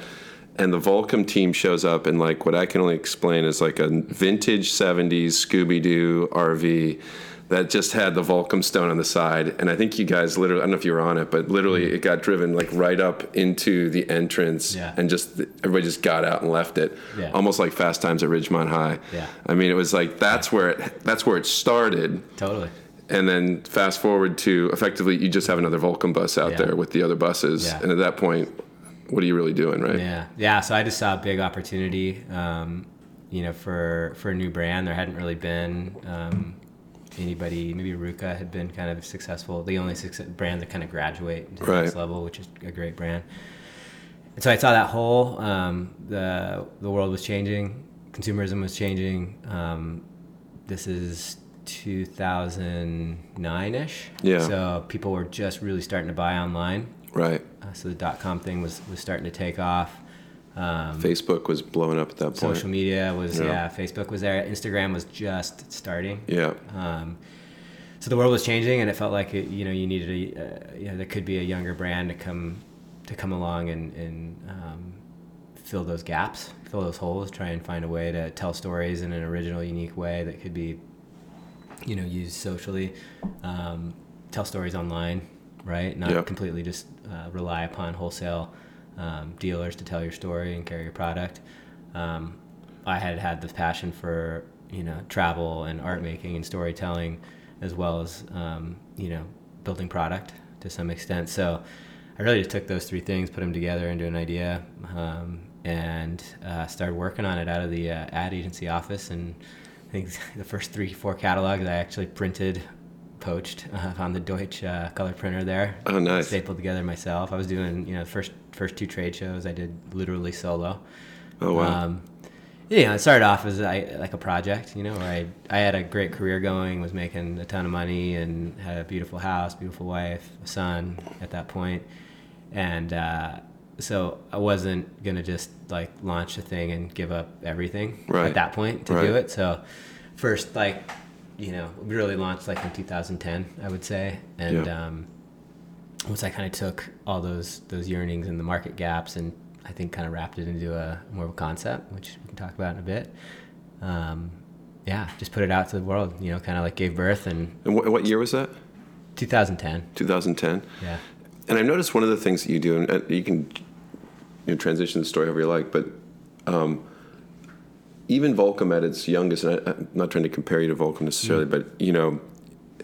And the Volcom team shows up in like what I can only explain is like a vintage 70s Scooby Doo RV that just had the Volcom stone on the side. And I think you guys literally, I don't know if you were on it, but literally it got driven like right up into the entrance Yeah. and just everybody just got out and left it. Yeah. Almost like Fast Times at Ridgemont High. Yeah. I mean, it was like that's where it that's where it started. totally. And then fast forward to effectively you just have another Volcom bus out Yeah. there with the other buses. And at that point, what are you really doing, right? Yeah, yeah. So I just saw a big opportunity, um, you know, for for a new brand. There hadn't really been um, anybody. Maybe RVCA had been kind of successful, the only success, brand that kind of graduate to the Right. next level, which is a great brand. And so I saw that whole um, the the world was changing, consumerism was changing. Um, this is 2009 ish. Yeah. So people were just really starting to buy online. Right. Uh, so the dot com thing was was starting to take off. Um, Facebook was blowing up at that point. social media was Yeah. yeah. Facebook was there. Instagram was just starting. Yeah. Um, so the world was changing, and it felt like it, you know you needed a uh, you know there could be a younger brand to come to come along and and um, fill those gaps, fill those holes, try and find a way to tell stories in an original, unique way that could be you know used socially, um, tell stories online, right? Not Yeah. completely just uh, rely upon wholesale um, dealers to tell your story and carry your product. Um, I had had the passion for you know travel and art making and storytelling, as well as um, you know building product to some extent. So I really just took those three things, put them together into an idea, um, and uh, started working on it out of the uh, ad agency office. And I think *laughs* the first three, four catalogs I actually printed, poached *laughs* uh, on the Deutsch uh, color printer there. Oh, nice. Stapled together myself. I was doing you know the first first two trade shows I did literally solo. Oh wow. Um, yeah, it started off as I, like a project, you know, where I, I had a great career going, was making a ton of money, and had a beautiful house, beautiful wife, a son at that point. point, and uh, so I wasn't gonna just like launch a thing and give up everything Right. at that point to Right. do it. So first, like, you know, we really launched like in 2010, I would say, and Yeah. um, once I kind of took all those those yearnings and the market gaps and I think kind of wrapped it into a more of a concept, which we can talk about in a bit. Um, yeah, just put it out to the world. You know, kind of like gave birth in and what, what year was that? 2010. 2010. Yeah, And I've noticed one of the things that you do, and you can you know, transition the story however you like, but um, even Volcom at its youngest, and I, I'm not trying to compare you to Volcom necessarily, but you know,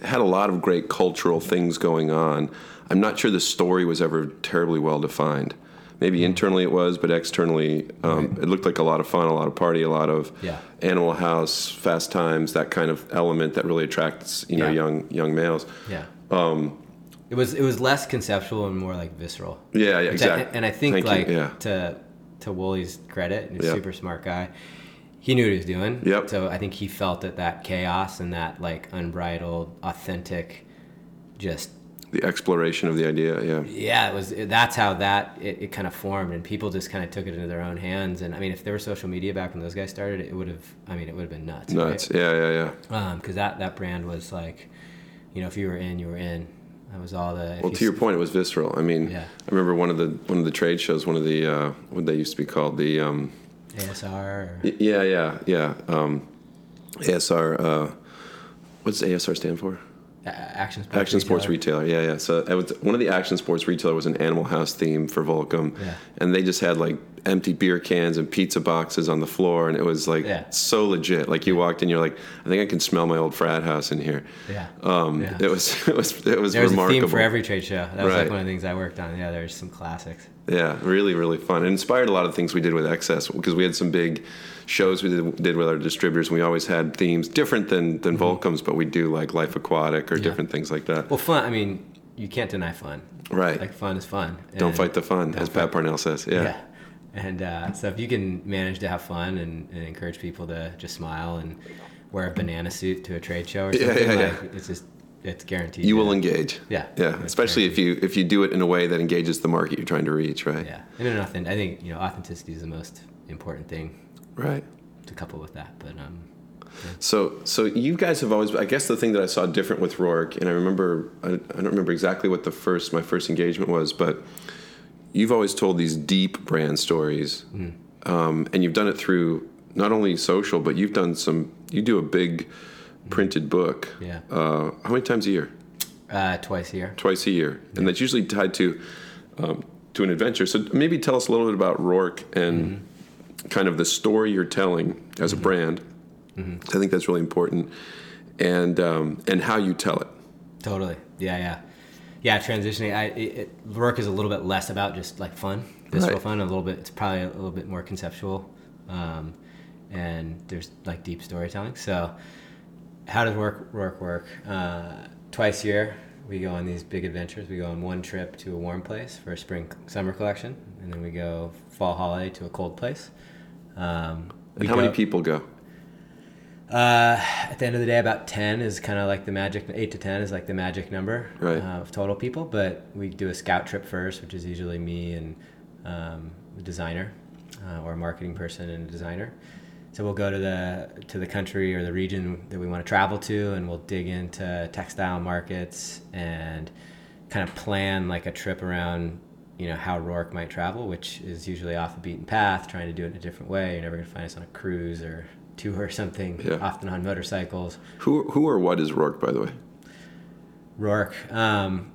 had a lot of great cultural things going on. I'm not sure the story was ever terribly well defined. Maybe internally it was, but externally um, it looked like a lot of fun, a lot of party, a lot of Yeah. Animal House, Fast Times, that kind of element that really attracts you know Yeah. young young males. yeah. Um, it was it was less conceptual and more like visceral. Yeah, yeah, Which I- exactly. and I think Thank you, like yeah. to to Woolly's credit, he's a super smart guy. He knew what he was doing. Yep. So I think he felt that that chaos and that like unbridled, authentic, just the exploration of the idea. Yeah. Yeah, it was. That's how that it, it kind of formed, and people just kind of took it into their own hands. And I mean, if there was social media back when those guys started, it would have. I mean, it would have been nuts. Nuts. Yeah, yeah, yeah. Right? Because that that brand was like, you know, if you were in, you were in. That was all the. Well, to your point, it was visceral. I mean, Yeah. I remember one of the one of the trade shows, one of the uh, what they used to be called the. Um, ASR. Or, yeah, yeah, yeah. Um, ASR. Uh, what's ASR stand for? A- Action Sports. Action Sports Retailer. Retailer. Yeah, yeah. So it was, one of the Action Sports Retailer was an Animal House theme for Volcom, Yeah. and they just had like empty beer cans and pizza boxes on the floor, and it was like Yeah. so legit. Like you walked in, you're like, I think I can smell my old frat house in here. Yeah. Um, Yeah. It was *laughs* it was it was There was remarkable. a theme for every trade show. That was Right. like one of the things I worked on. Yeah, there's some classics. Yeah, really, really fun. It inspired a lot of things we did with XS because we had some big shows we did, did with our distributors. And we always had themes different than than Volcom's, but we do like Life Aquatic or Mm-hmm. Yeah. different things like that. Well, fun. I mean, you can't deny fun. Right. Like fun is fun. Don't And- fight the fun, as Pat Parnell says. Yeah. Yeah. And uh, so if you can manage to have fun and, and encourage people to just smile and wear a banana suit to a trade show or something, yeah, yeah. like, it's just it's guaranteed. You will engage. Yeah. Yeah. Especially if you if you do it in a way that engages the market you're trying to reach. Right. Yeah. And then I think you know authenticity is the most important thing Right. to couple with that. But um, So, so you guys have always. I guess the thing that I saw different with Roark, and I remember, I, I don't remember exactly what the first my first engagement was, but you've always told these deep brand stories, um, and you've done it through not only social, but you've done some. You do a big printed book. Yeah. Uh, how many times a year? uh, twice a year. Twice a year, and that's usually tied to um, to an adventure. So maybe tell us a little bit about Roark and kind of the story you're telling as a brand. I think that's really important, and um, and how you tell it. Totally. Yeah, yeah, yeah. Transitioning, I it, it, Roark is a little bit less about just like fun, visceral Right. fun. A little bit. It's probably a little bit more conceptual, um, and there's like deep storytelling. So, how does work work work? Uh, twice a year, we go on these big adventures. We go on one trip to a warm place for a spring summer collection, and then we go fall holiday to a cold place. Um, And how many go- people go? uh, at the end of the day, about ten is kind of like the magic. Eight to ten is like the magic number Right. uh, of total people. But we do a scout trip first, which is usually me and um, a designer uh, or a marketing person and a designer. So we'll go to the to the country or the region that we want to travel to, and we'll dig into textile markets and kind of plan like a trip around you know how Roark might travel, which is usually off the beaten path, trying to do it in a different way. You're never gonna find us on a cruise or tour or something. Yeah. Often on motorcycles. Who who or what is Roark, by the way? Roark. Um,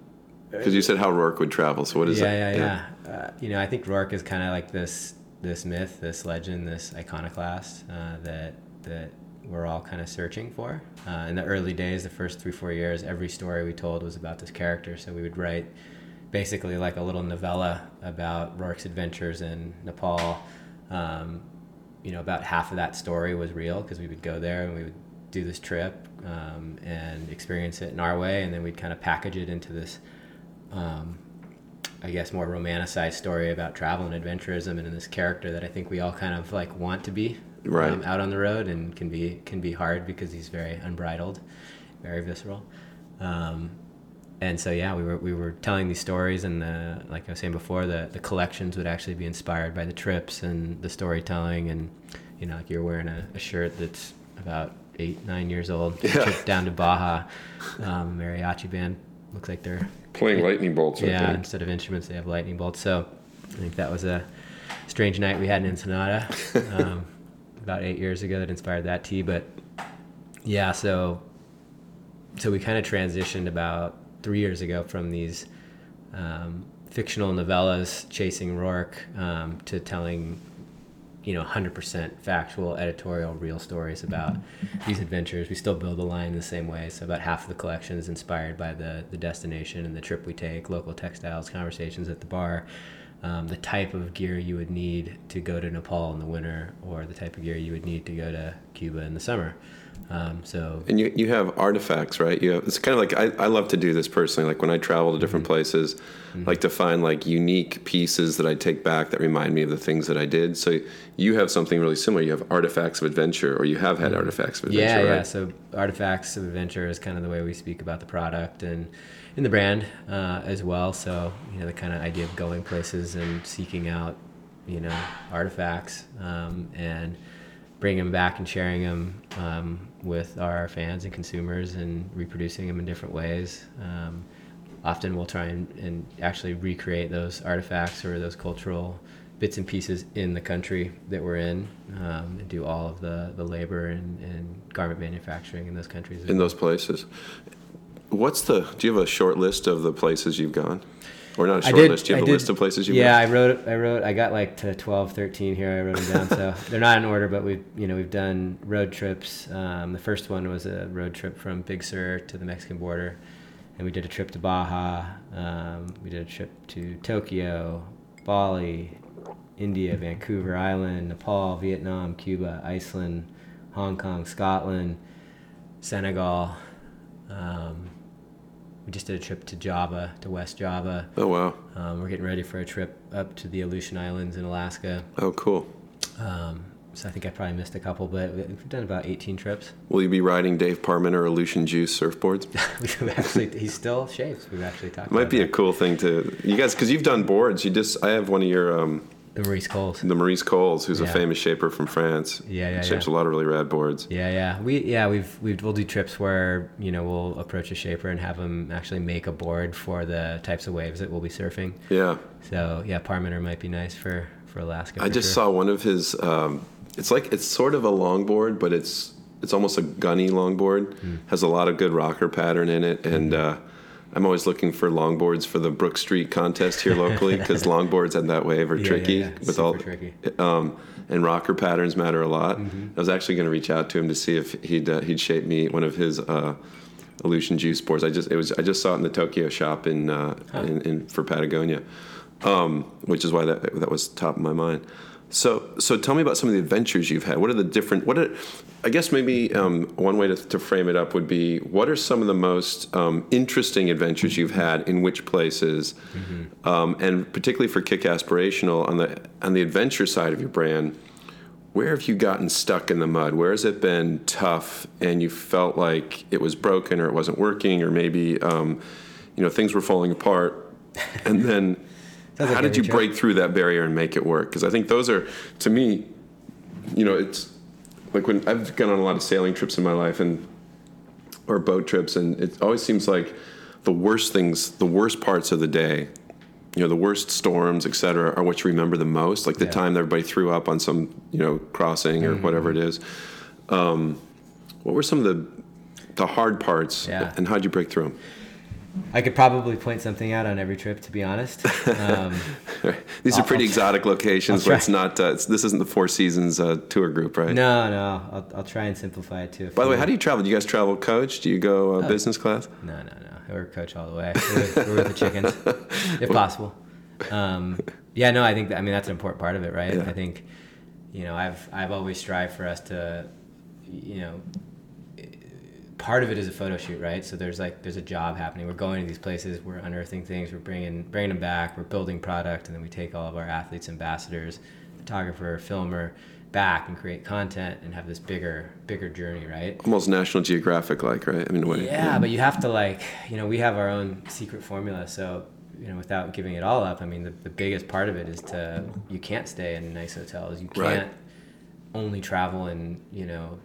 Because you said how Roark would travel. So what is yeah, that? yeah, yeah. Uh, you know, I think Roark is kind of like this this myth, this legend, this iconoclast uh, that that we're all kind of searching for. Uh, in the early days, the first three four years, every story we told was about this character. So we would write basically like a little novella about Roark's adventures in Nepal. Um, you know, about half of that story was real because we would go there and we would do this trip um, and experience it in our way, and then we'd kind of package it into this um, I guess more romanticized story about travel and adventurism and in this character that I think we all kind of like want to be Right. um, out on the road and can be can be hard because he's very unbridled, very visceral. Um, and so yeah, we were we were telling these stories and the like I was saying before, the the collections would actually be inspired by the trips and the storytelling and you know like you're wearing a, a shirt that's about eight nine years old, Yeah. trip down to Baja, um, mariachi band looks like they're Playing lightning bolts. I yeah, think. instead of instruments, they have lightning bolts. So I think that was a strange night we had in Ensenada *laughs* um, about eight years ago that inspired that tea. But yeah, so so we kind of transitioned about three years ago from these um, fictional novellas chasing Roark um, to telling you know 100% factual editorial real stories about these adventures. We still build the line the same way. So about half of the collection is inspired by the, the destination and the trip we take local textiles conversations at the bar um, the type of gear you would need to go to nepal in the winter or the type of gear you would need to go to cuba in the summer Um, so And you, you have artifacts, right? You have, it's kind of like I, I love to do this personally. Like when I travel to different places, like to find like unique pieces that I take back that remind me of the things that I did. So you have something really similar. You have artifacts of adventure, or you have had artifacts of adventure, yeah, right? yeah. So artifacts of adventure is kind of the way we speak about the product and in the brand uh, as well. So you know the kind of idea of going places and seeking out you know artifacts um, and bringing them back and sharing them um, with our fans and consumers and reproducing them in different ways. Um, often we'll try and, and actually recreate those artifacts or those cultural bits and pieces in the country that we're in um, and do all of the, the labor and, and garment manufacturing in those countries. In those places. What's the? Do you have a short list of the places you've gone, or not a I short did- list? Do you have a did- list of places you've yeah, gone? I wrote. I wrote. I got like to 12, 13 here. I wrote them down. so *laughs* they're not in order, but we've you know we've done road trips. Um, the first one was a road trip from Big Sur to the Mexican border, and we did a trip to Baja. Um, we did a trip to Tokyo, Bali, India, Vancouver Island, Nepal, Vietnam, Cuba, Iceland, Hong Kong, Scotland, Senegal. Um, we just did a trip to Java, to West Java. Oh wow! Um, we're getting ready for a trip up to the Aleutian Islands in Alaska. Oh cool. Um, so I think I probably missed a couple, but we've done about 18 trips. Will you be riding Dave Parmenter or Aleutian Juice surfboards? *laughs* We've actually, he still shaves. We've actually talked Might be a cool thing to you guys because you've done boards. You just I have one of your um, the Maurice Coles. the Maurice Coles, who's a famous shaper from France. Yeah, yeah, Shapes yeah. a lot of really rad boards. Yeah, yeah. We yeah we've we we'll do trips where you know we'll approach a shaper and have them actually make a board for the types of waves that we'll be surfing. Yeah, So yeah, Parmenter might be nice for for Alaska. I for just sure. saw one of his. Um, it's like it's sort of a longboard, but it's it's almost a gunny longboard. Hmm. Has a lot of good rocker pattern in it, and uh, I'm always looking for longboards for the Brooks Street contest here locally *laughs* because longboards and that wave are Yeah, yeah, tricky yeah. with Super all. tricky. Um, and rocker patterns matter a lot. Mm-hmm. I was actually going to reach out to him to see if he'd uh, he'd shape me one of his uh, Aleutian Juice boards. I just it was I just saw it in the Tokyo shop in uh, in, in for Patagonia, um, which is why that that was top of my mind. So so tell me about some of the adventures you've had. What are the different? What are I guess maybe um, one way to, to frame it up would be what are some of the most um, interesting adventures you've had in which places, um, and particularly for Kick Aspirational on the on the adventure side of your brand where have you gotten stuck in the mud? Where has it been tough and you felt like it was broken or it wasn't working or maybe um, you know things were falling apart? And then *laughs* how did you break through that barrier and make it work? Because I think those are to me, you know, it's like when I've gone on a lot of sailing trips in my life and or boat trips and it always seems like the worst things, the worst parts of the day you know the worst storms et cetera are what you remember the most like the Yeah. time that everybody threw up on some you know crossing or whatever it is um, what were some of the the hard parts Yeah. and how'd you break through I could probably point something out on every trip, to be honest. Um, *laughs* these are pretty I'll- exotic locations where it's not uh, it's, this isn't the four seasons uh, tour group right no, no, I'll, I'll try and simplify it too. by the way how do you travel do you guys travel coach do you go Oh. uh, business class No, no, no. We're coach all the way. We're, we're with the chickens, *laughs* if possible. Um, yeah, no, I think that, I mean that's an important part of it, right? Yeah. I think, you know, I've I've always strived for us to, you know, part of it is a photo shoot, right? So there's like there's a job happening. We're going to these places, we're unearthing things, we're bringing bringing them back, we're building product, and then we take all of our athletes, ambassadors, photographer, filmer, back and create content and have this bigger bigger journey, right? almost national geographic like right i mean way Yeah, but you have to like, you know, we have our own secret formula. So, you know, without giving it all up, I mean, the, the biggest part of it is to, you can't stay in nice hotels. You can't only travel in, you know,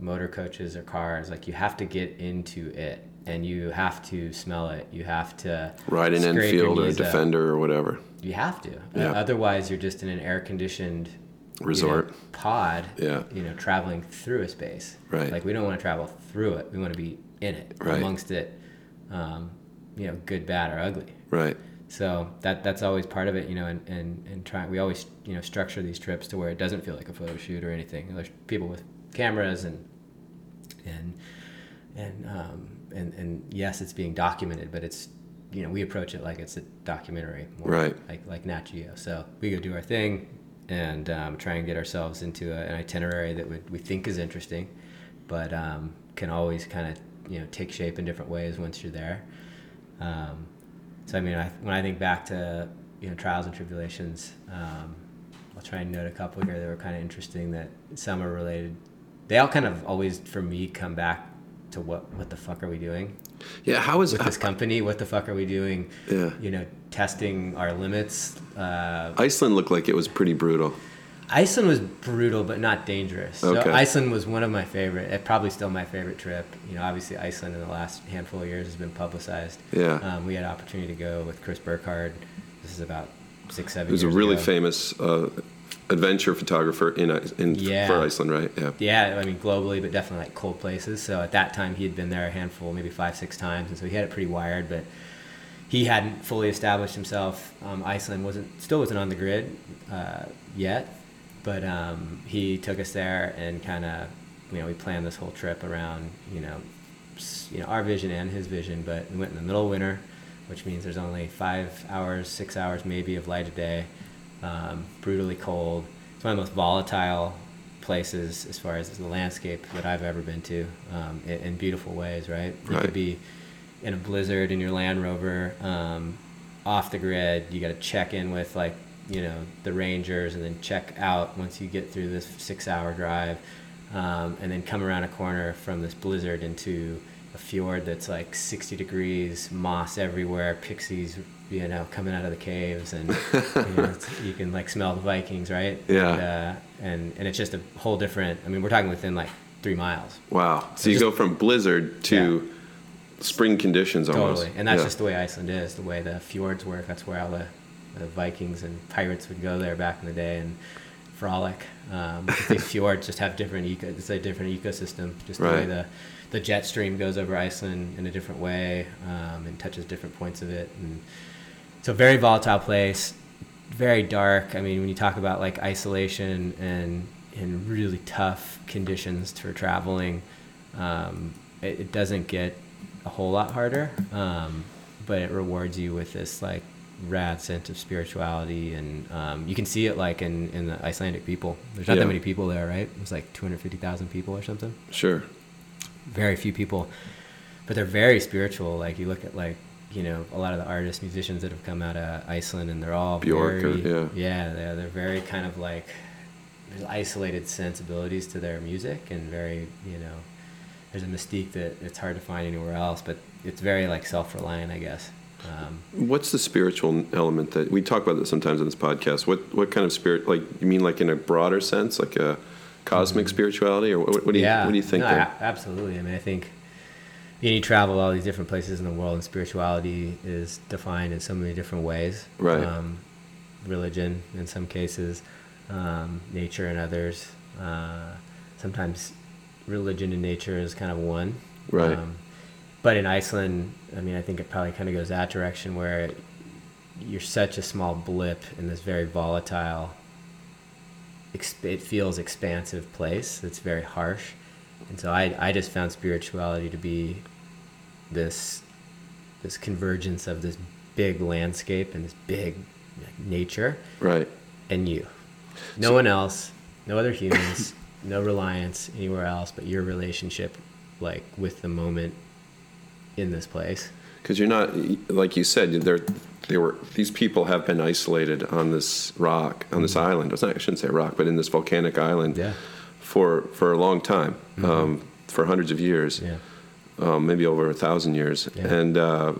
motor coaches or cars. Like, you have to get into it and you have to smell it. You have to ride an enfield or a knees up. defender or whatever You have to. Yeah. Otherwise, you're just in an air conditioned Resort. pod. Yeah. You know, traveling through a space. Right. Like we don't want to travel through it. We want to be in it, Right. amongst it. Um, you know, good, bad, or ugly. right So that that's always part of it. You know, and and and try. We always you know structure these trips to where it doesn't feel like a photo shoot or anything. There's people with cameras and and and um, and and yes, it's being documented, but it's you know we approach it like it's a documentary, more Right. Like like Nat Geo. So we go do our thing and um, try and get ourselves into a, an itinerary that would, we think is interesting, but um, can always kind of you know take shape in different ways once you're there. Um, so I mean, I, when I think back to you know trials and tribulations, um, I'll try and note a couple here that were kind of interesting. That some are related. They all kind of always, for me, come back to what what the fuck are we doing? Yeah, how is with this company? What the fuck are we doing? Yeah, you know, testing our limits. Uh, Iceland looked like it was pretty brutal. Iceland was brutal, but not dangerous. Okay. So Iceland was one of my favorite. It probably still my favorite trip. You know, obviously Iceland in the last handful of years has been publicized. Yeah. Um, we had an opportunity to go with Chris Burkard. This is about six, seven. It was a really ago. famous uh, adventure photographer in in yeah. for Iceland, right? Yeah. Yeah, I mean globally, but definitely like cold places. So at that time, he had been there a handful, maybe five, six times, and so he had it pretty wired. But he hadn't fully established himself. Um, Iceland wasn't still wasn't on the grid uh, yet, but um, he took us there and kind of you know we planned this whole trip around you know you know our vision and his vision. But we went in the middle of winter, which means there's only five hours, six hours maybe of light a day um, brutally cold. It's one of the most volatile places as far as the landscape that I've ever been to um, in, in, beautiful ways, right? You right. could be in a blizzard in your Land Rover, um, off the grid. You got to check in with like you know the rangers, and then check out once you get through this six-hour drive, um, and then come around a corner from this blizzard into a fjord that's like 60 degrees, moss everywhere, pixies you know, coming out of the caves, and *laughs* you, know, you can like smell the Vikings, right? Yeah. And, uh, and, and it's just a whole different. I mean, we're talking within like three miles. Wow. So, so you just, go from blizzard to yeah. spring conditions almost. Totally, and that's yeah. just the way Iceland is. The way the fjords work. That's where all the, the Vikings and pirates would go there back in the day and frolic. Um, the *laughs* fjords just have different eco. It's a different ecosystem. Just the right. way the the jet stream goes over Iceland in a different way um, and touches different points of it and so very volatile place, very dark. I mean, when you talk about like isolation and in really tough conditions for traveling, um, it, it, doesn't get a whole lot harder, um, but it rewards you with this like rad sense of spirituality, and um, you can see it like in, in the Icelandic people. There's not yeah. that many people there, right? It was like 250,000 people or something. Sure. Very few people, but they're very spiritual. Like you look at like you know a lot of the artists musicians that have come out of Iceland and they're all Bjork very, yeah. yeah they're, they're very kind of like isolated sensibilities to their music and very you know there's a mystique that it's hard to find anywhere else but it's very like self-reliant I guess. Um, what's the spiritual element that we talk about that sometimes in this podcast. What what kind of spirit like you mean like in a broader sense like a cosmic mm-hmm. spirituality or what, what do you yeah. what do you think no, a- absolutely. I mean I think you, you travel all these different places in the world, and spirituality is defined in so many different ways. Right. Um, religion in some cases, um, nature in others. Uh, sometimes religion and nature is kind of one. Right. Um, but in Iceland, I mean, I think it probably kind of goes that direction where you're such a small blip in this very volatile, it feels expansive place. It's very harsh. And so I, I just found spirituality to be this this convergence of this big landscape and this big nature right and you no so, one else no other humans *coughs* no reliance anywhere else but your relationship like with the moment in this place because you're not like you said they're they were these people have been isolated on this rock on this mm-hmm. island. It's not, I shouldn't say rock, but in this volcanic island yeah. for for a long time, mm-hmm. um, for hundreds of years. Yeah um, maybe over a thousand years, yeah. and uh,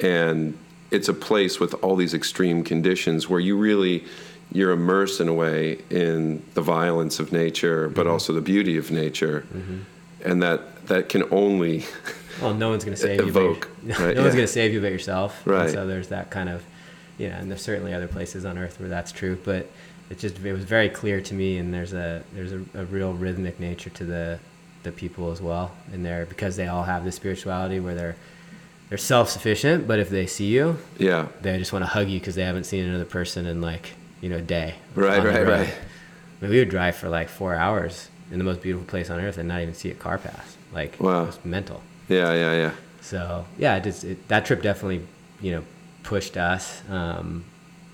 and it's a place with all these extreme conditions where you really you're immersed in a way in the violence of nature, but mm-hmm. also the beauty of nature, mm-hmm. and that that can only *laughs* well, no one's going to save evoke, you. But, *laughs* right? no yeah. one's going to save you but yourself. Right. And so there's that kind of, you know, and there's certainly other places on Earth where that's true, but it just it was very clear to me, and there's a there's a, a real rhythmic nature to the the people as well in there because they all have this spirituality where they're they're self-sufficient but if they see you yeah. they just want to hug you because they haven't seen another person in like you know a day. Right right right. I mean, we would drive for like four hours in the most beautiful place on earth and not even see a car pass. Like wow. it's mental. Yeah yeah yeah. So yeah it just, it, that trip definitely you know pushed us um,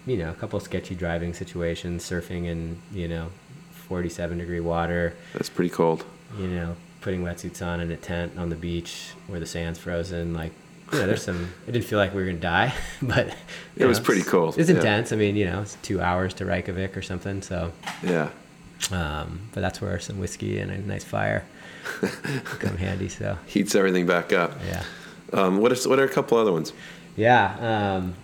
you know a couple sketchy driving situations surfing in you know 47 degree water. That's pretty cold you know, putting wetsuits on in a tent on the beach where the sand's frozen. Like, you know, there's some. It didn't feel like we were gonna die, *laughs* but It was pretty cool, It's yeah. intense. I mean, you know, it's two hours to Reykjavik or something. So, Yeah. um, but that's where some whiskey and a nice fire *laughs* come handy. So, Heats everything back up. yeah. Um, what, is, what are a couple other ones? Yeah, um,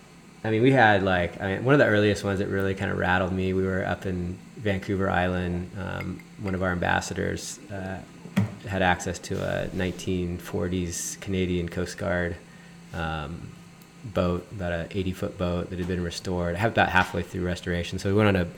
I mean, we had like I mean, one of the earliest ones that really kind of rattled me. We were up in Vancouver Island. Um, one of our ambassadors uh, had access to a 1940s Canadian Coast Guard um, boat, about a 80 foot boat that had been restored. I have about halfway through restoration, so we went on a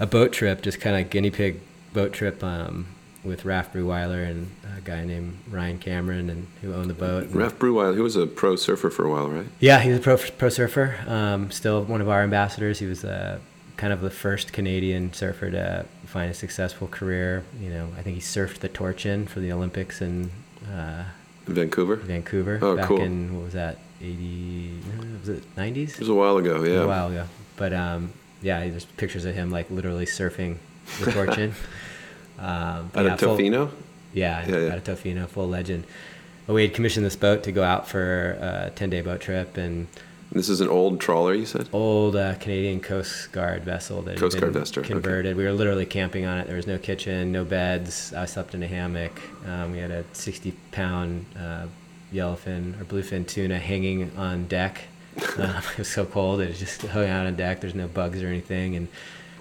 a boat trip, just kind of guinea pig boat trip. Um, with Raph Bruhwiler and a guy named Ryan Cameron, and who owned the boat. Raph Bruhwiler, he was a pro surfer for a while, right? yeah, he was a pro, pro surfer. Um, still one of our ambassadors. He was uh, kind of the first Canadian surfer to find a successful career. You know, I think he surfed the Torchin for the Olympics in uh, In Vancouver? Vancouver Oh, back cool. in what was that? Eighty? Was it nineties? It was a while ago, yeah. A while ago. But um, yeah, there's pictures of him like literally surfing the Torchin. *laughs* um, Out yeah, of full- Tofino? yeah, Yeah, yeah. out of Tofino, full legend. But we had commissioned this boat to go out for a 10 day boat trip and This is an old trawler, you said? old uh, Canadian Coast Guard vessel that Coast Guard vessel, okay. converted. We were literally camping on it. There was no kitchen, no beds. I slept in a hammock. Um, we had a 60 pound uh, yellowfin or bluefin tuna hanging on deck. Uh, *laughs* it was so cold. It was just hung out on deck. There's no bugs or anything. And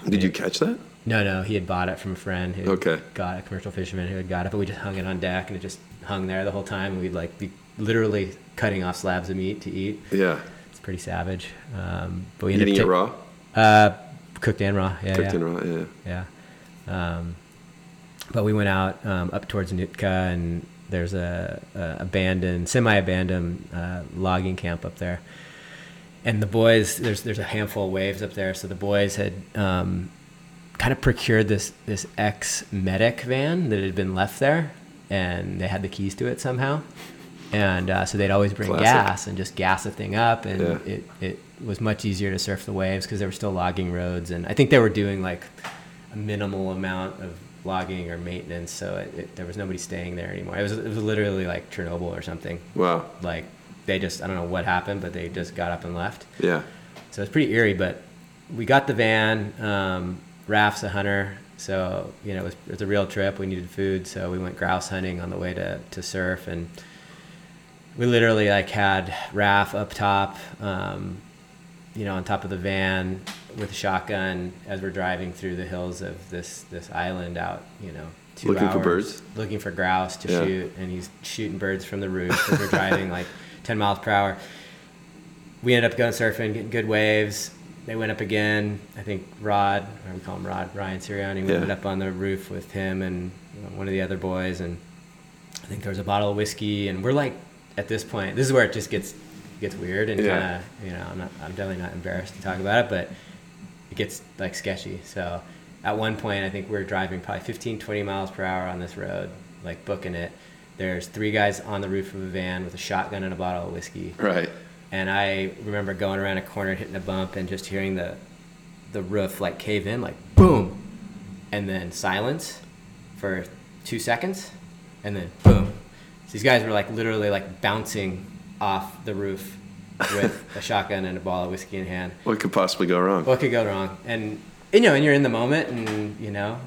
Did you catch that? No, no, he had bought it from a friend who Okay. got a commercial fisherman who had got it, but we just hung it on deck and it just hung there the whole time. And we'd like be literally cutting off slabs of meat to eat. Yeah. It's pretty savage. Um, but we ended Eating up it raw? Uh, cooked and raw. Yeah, Cooked yeah, in raw, yeah. yeah. Um, but we went out um, up towards Nootka, and there's a, a abandoned, semi-abandoned uh, logging camp up there. And the boys, there's there's a handful of waves up there, so the boys had um, kind of procured this this ex medic van that had been left there, and they had the keys to it somehow. And uh, so they'd always bring Classic. gas and just gas the thing up, and Yeah. it, it was much easier to surf the waves because there were still logging roads, and I think they were doing like a minimal amount of logging or maintenance, so it, it, there was nobody staying there anymore. It was it was literally like Chernobyl or something. Wow. Like they just I don't know what happened, but they just got up and left. Yeah. So it's pretty eerie, but we got the van. Um, Raph's a hunter, so you know it was, it was a real trip. We needed food, so we went grouse hunting on the way to, to surf, and we literally like had Raph up top, um, you know, on top of the van with a shotgun as we're driving through the hills of this this island out, you know. Two Looking for birds? looking for grouse to Yeah. shoot, and he's shooting birds from the roof as we're driving like *laughs* 10 miles per hour we ended up going surfing, getting good waves. They went up again. I think Rod, we call him Rod, Ryan Sirianni, we Yeah. ended up on the roof with him and one of the other boys. And I think there was a bottle of whiskey. And we're like, at this point, this is where it just gets gets weird and Yeah. kind of, you know, I'm, not, I'm definitely not embarrassed to talk about it, but it gets like sketchy. So at one point, I think we are driving probably 15, 20 miles per hour on this road, like booking it. There's three guys on the roof of a van with a shotgun and a bottle of whiskey. Right. And I remember going around a corner, hitting a bump, and just hearing the the roof like cave in, like boom, and then silence for two seconds, and then boom. So these guys were like literally like bouncing off the roof with *laughs* a shotgun and a bottle of whiskey in hand. What could possibly go wrong? What could go wrong? And you know, and you're in the moment, and you know,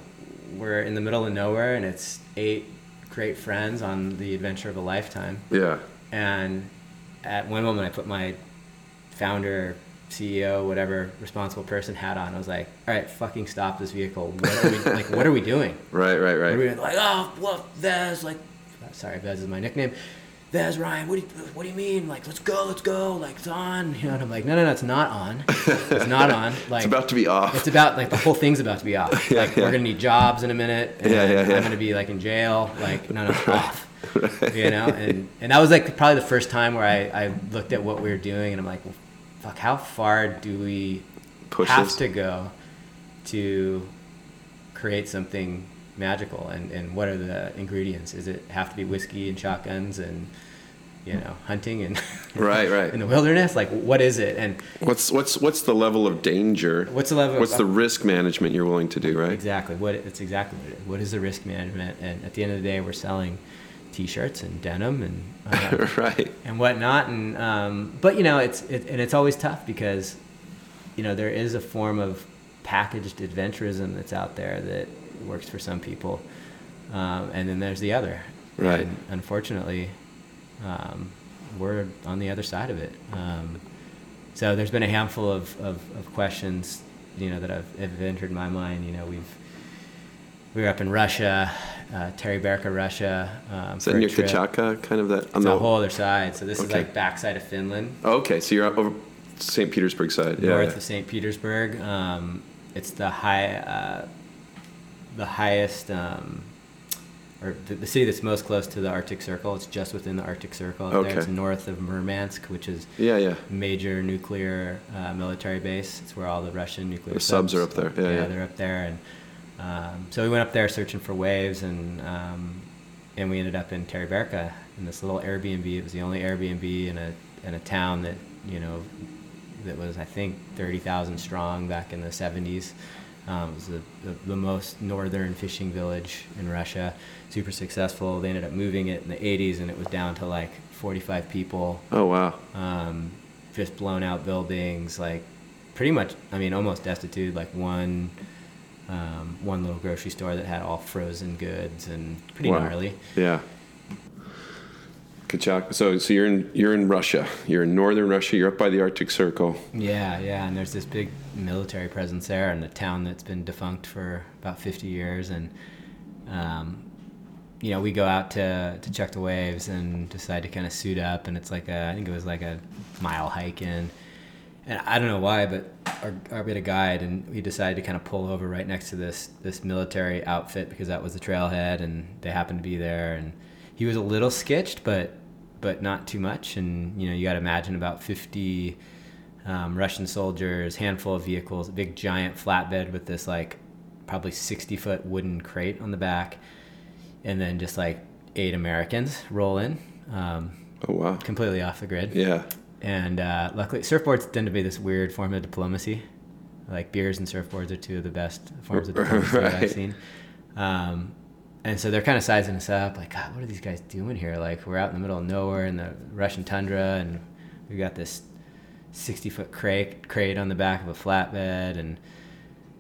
we're in the middle of nowhere, and it's eight great friends on the adventure of a lifetime. Yeah. And at one moment, I put my founder, CEO, whatever responsible person hat on. I was like, "All right, fucking stop this vehicle. What are we like? What are we doing? *laughs* Right, right, are we right. like, oh, well, Vez, like, sorry, Vez is my nickname. Vez, Ryan, what do you, what do you mean? Like, let's go, let's go, like, it's on. You know, and I'm like, no, no, no, it's not on. It's not *laughs* on. Like, It's about to be off. it's about like the whole thing's about to be off. *laughs* Yeah, like yeah. we're gonna need jobs in a minute. And Yeah, yeah, yeah. I'm gonna be like in jail. Like no, no, off. *laughs* You know, and *laughs* and that was like probably the first time where I I looked at what we were doing and I'm like, well, fuck, how far do we Push have this. to go to create something magical? And and what are the ingredients? Is it have to be whiskey and shotguns and you know hunting and *laughs* right, right. in the wilderness. Like, what is it? And what's what's what's the level of danger? What's the level? What's of, the risk management you're willing to do? Right. Exactly. What it's exactly what it is. What is the risk management? And at the end of the day, we're selling t-shirts and denim and uh, *laughs* right and whatnot. And um, but you know, it's it, and it's always tough because you know there is a form of packaged adventurism that's out there that works for some people, um, and then there's the other. Right. And unfortunately, um, we're on the other side of it. Um, so there's been a handful of, of, of, questions, you know, that have, have entered my mind. You know, we've we were up in Russia, uh, Teriberka, Russia. Um, is that near Kamchatka, kind of that? On it's the whole other side. So this okay. is like backside of Finland. Oh, okay, so you're over St. Petersburg side. North yeah. of St. Petersburg. Um, it's the high, uh, the highest um, or the, the, city that's most close to the Arctic Circle. It's just within the Arctic Circle. Okay. There. It's north of Murmansk, which is yeah, yeah. major nuclear uh, military base. It's where all the Russian nuclear the subs, are up there. Yeah, yeah, yeah, they're up there. And um, so we went up there searching for waves, and um, and we ended up in Teriberka in this little Airbnb. It was the only Airbnb in a in a town that you know that was I think thirty thousand strong back in the seventies. Um, it was the, the, the, most northern fishing village in Russia. Super successful. They ended up moving it in the 80s, and it was down to like 45 people. Oh wow! Um, just blown out buildings, like pretty much. I mean, almost destitute. Like one, um, one little grocery store that had all frozen goods and pretty wow. gnarly. Yeah. Kachak. So, so you're in you're in Russia. You're in northern Russia. You're up by the Arctic Circle. Yeah, yeah. And there's this big military presence there, and a town that's been defunct for about 50 years. And um, you know, we go out to to check the waves and decide to kind of suit up. And it's like a, I think it was like a mile hike in. And I don't know why, but our, our, we had a guide, and we decided to kind of pull over right next to this this military outfit because that was the trailhead, and they happened to be there. And he was a little sketched, but but not too much. And you know, you got to imagine about 50 um, Russian soldiers, handful of vehicles, a big giant flatbed with this like probably 60 foot wooden crate on the back, and then just like eight Americans roll in. Um, oh wow! Completely off the grid. Yeah. And uh, luckily, surfboards tend to be this weird form of diplomacy. Like beers and surfboards are two of the best forms of *laughs* diplomacy right. I've seen. Um, and so they're kind of sizing us up, like, God, what are these guys doing here? Like, we're out in the middle of nowhere in the Russian tundra, and we've got this 60 foot crate crate on the back of a flatbed, and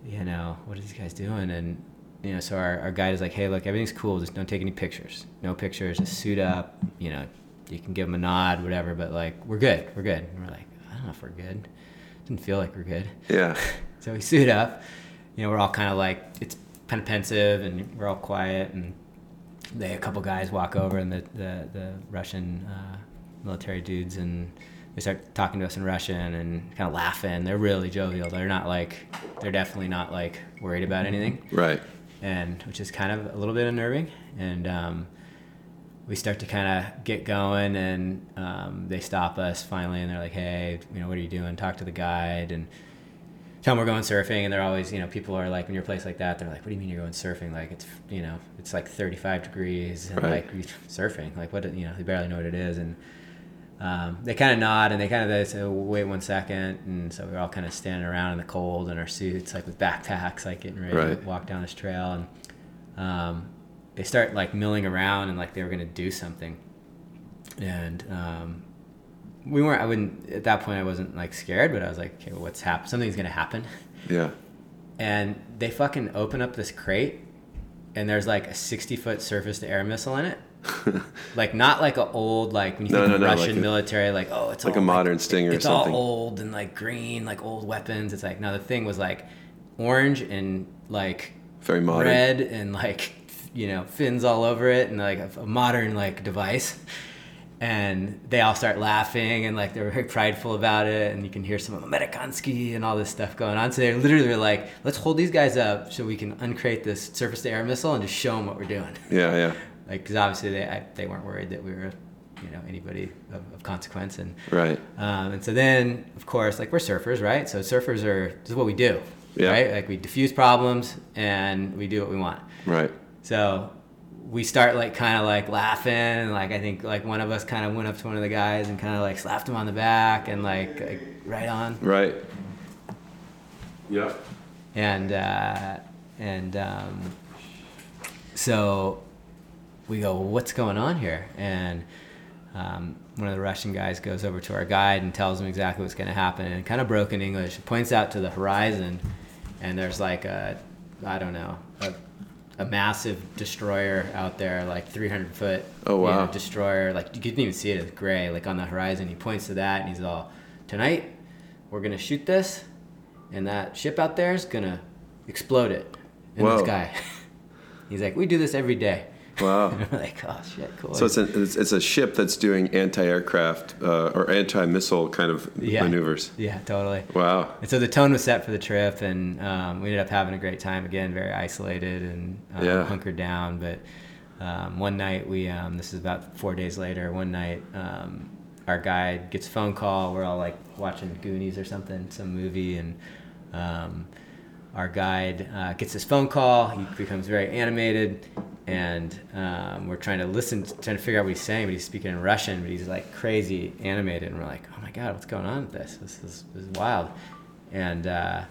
you know, what are these guys doing? And you know, so our, our guide is like, hey, look, everything's cool, just don't take any pictures. No pictures, just suit up. You know, you can give them a nod, whatever, but like, we're good, we're good. And we're like, I don't know if we're good. Didn't feel like we're good. Yeah. *laughs* so we suit up. You know, we're all kind of like, it's kind of pensive and we're all quiet and they a couple guys walk over and the the, the Russian uh, military dudes and they start talking to us in Russian and kind of laughing. They're really jovial. They're not like they're definitely not like worried about anything. Right. And which is kind of a little bit unnerving. And um, we start to kind of get going and um, they stop us finally and they're like, hey, you know, what are you doing? Talk to the guide and tell them we're going surfing and they're always you know people are like when you're a place like that they're like what do you mean you're going surfing like it's you know it's like 35 degrees and right. like surfing like what you know they barely know what it is and um, they kind of nod and they kind of they say wait one second and so we're all kind of standing around in the cold in our suits like with backpacks like getting ready right. to walk down this trail and um, they start like milling around and like they were going to do something and um, we weren't. I wouldn't at that point. I wasn't like scared, but I was like, okay, well, what's happened? Something's gonna happen. *laughs* Yeah. And they fucking open up this crate, and there's like a 60 foot surface to air missile in it. *laughs* like not like an old like when you no, think no, of no, Russian like military, like oh, it's like a modern like, Stinger. It's all old and like green, like old weapons. It's like no, the thing was like orange and like very modern, red and like you know fins all over it, and like a, a modern like device. And they all start laughing and like they're very prideful about it. And you can hear some of the Amerikansky and all this stuff going on. So they literally were like let's hold these guys up so we can uncrate this surface to air missile and just show them what we're doing. Yeah yeah. *laughs* Like because obviously they I, they weren't worried that we were you know anybody of, of consequence. And right. um, and so then of course like we're surfers right? So surfers are this is what we do yeah. right? Like we diffuse problems and we do what we want. Right so we start like kind of like laughing. Like I think like one of us kind of went up to one of the guys and kind of like slapped him on the back and like, like right on. Right. Yeah. And uh, and um, so we go, well, what's going on here? And um, one of the Russian guys goes over to our guide and tells him exactly what's going to happen in kind of broken English. Points out to the horizon, and there's like a, I don't know, a, massive destroyer out there, like 300 foot. Oh, you know, destroyer, like you couldn't even see it. It's gray, like on the horizon. He points to that, and he's all, tonight we're gonna shoot this, and that ship out there is gonna explode it in Whoa. the sky. *laughs* he's like, we do this every day. Wow. *laughs* Like, oh shit, cool. So it's a, it's, it's a ship that's doing anti-aircraft uh, or anti-missile kind of Yeah. maneuvers. yeah, totally. Wow. And so the tone was set for the trip, and um, we ended up having a great time. Again, very isolated and um, Yeah. hunkered down. But um, one night, we um, this is about four days later. One night, um, our guide gets a phone call. We're all like watching Goonies or something, some movie, and um, our guide uh, gets this phone call. He becomes very animated, and um, we're trying to listen, trying to figure out what he's saying. But he's speaking in Russian, but he's like crazy animated, and we're like, "Oh my god, what's going on with this? This is, this is wild." And uh,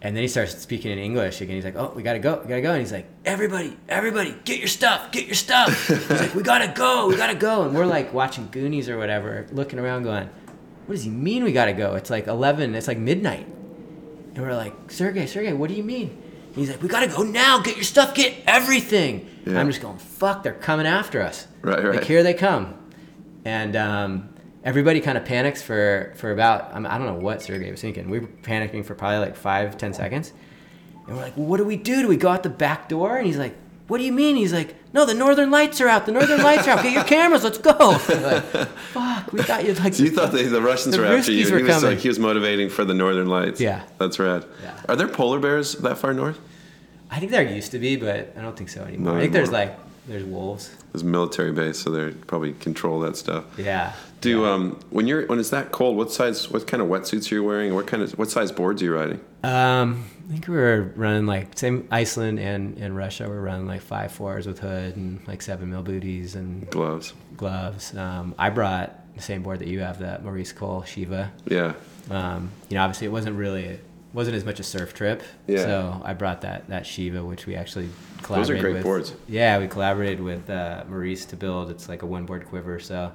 and then he starts speaking in English again. He's like, "Oh, we gotta go, we gotta go." And he's like, "Everybody, everybody, get your stuff, get your stuff." he's like, "We gotta go, we gotta go." And we're like watching Goonies or whatever, looking around, going, "What does he mean we gotta go? It's like eleven, it's like midnight." And we're like, Sergey, Sergey, what do you mean? He's like, we gotta go now. Get your stuff. Get everything. Yeah. I'm just going, fuck, they're coming after us. Right, right. Like here they come. And um, everybody kind of panics for for about I, mean, I don't know what Sergey was thinking. We were panicking for probably like five, ten seconds. And we're like, well, what do we do? Do we go out the back door? And he's like, what do you mean? He's like, no, the northern lights are out. The northern lights are out. Get your cameras. Let's go. *laughs* Like, fuck, we thought you like. So you thought they, the Russians The were after you? Were he was coming. like he was motivating for the Northern Lights. Yeah. That's rad. Yeah. Are there polar bears that far north? I think there used to be, but I don't think so anymore. Not I think there's like there's wolves. There's a military base, so they probably control that stuff. Yeah. Do yeah. um when you're when it's that cold, what size what kind of wetsuits are you wearing? What kind of what size boards are you riding? Um, I think we were running like same Iceland and and Russia. We're running like five fours with hood and like seven mil booties and Gloves. gloves. Um, I brought the same board that you have, that Maurice Cole Shiva. Yeah. Um, you know, obviously it wasn't really wasn't as much a surf trip. Yeah. So I brought that that Shiva, which we actually Those are collaborated great with. boards. Yeah, we collaborated with uh, Maurice to build. It's like a one board quiver. So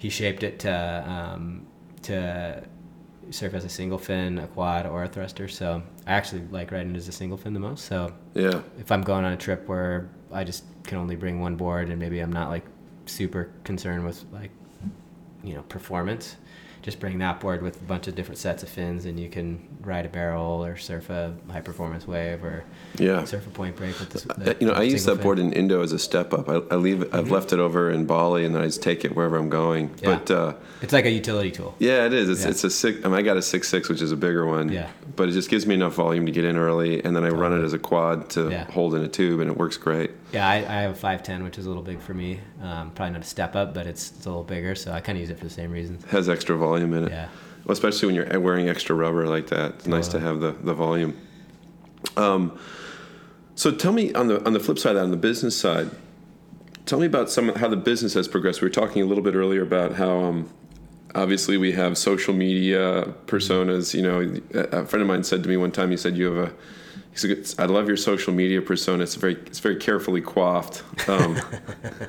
he shaped it to um, to serve as a single fin, a quad, or a thruster. So I actually like riding as a single fin the most. So Yeah. if I'm going on a trip where I just can only bring one board and maybe I'm not like super concerned with like you know performance, just bring that board with a bunch of different sets of fins and you can ride a barrel or surf a high performance wave or Yeah. surf a point break with this. Uh, You know, I use that board in Indo as a step up. I, I leave it, I've left it over in Bali, and then I just take it wherever I'm going. Yeah. But uh, It's like a utility tool. yeah, it is. It's, Yeah. it's a six. I, mean, I got a six six, which is a bigger one. Yeah. But it just gives me enough volume to get in early, and then I run it as a quad to Yeah. hold in a tube, and it works great. Yeah, I, I have a 510, which is a little big for me. Um, probably not a step up, but it's, it's a little bigger, so I kind of use it for the same reasons. Has extra volume in it. Yeah. Well, especially when you're wearing extra rubber like that. It's nice to have the, the volume. Um, so tell me on the on the flip side, on the business side, tell me about some how the business has progressed. We were talking a little bit earlier about how um, obviously we have social media personas. You know, a a friend of mine said to me one time, he said you have a he said, "It's- I love your social media persona. It's very, it's very carefully coiffed. Um,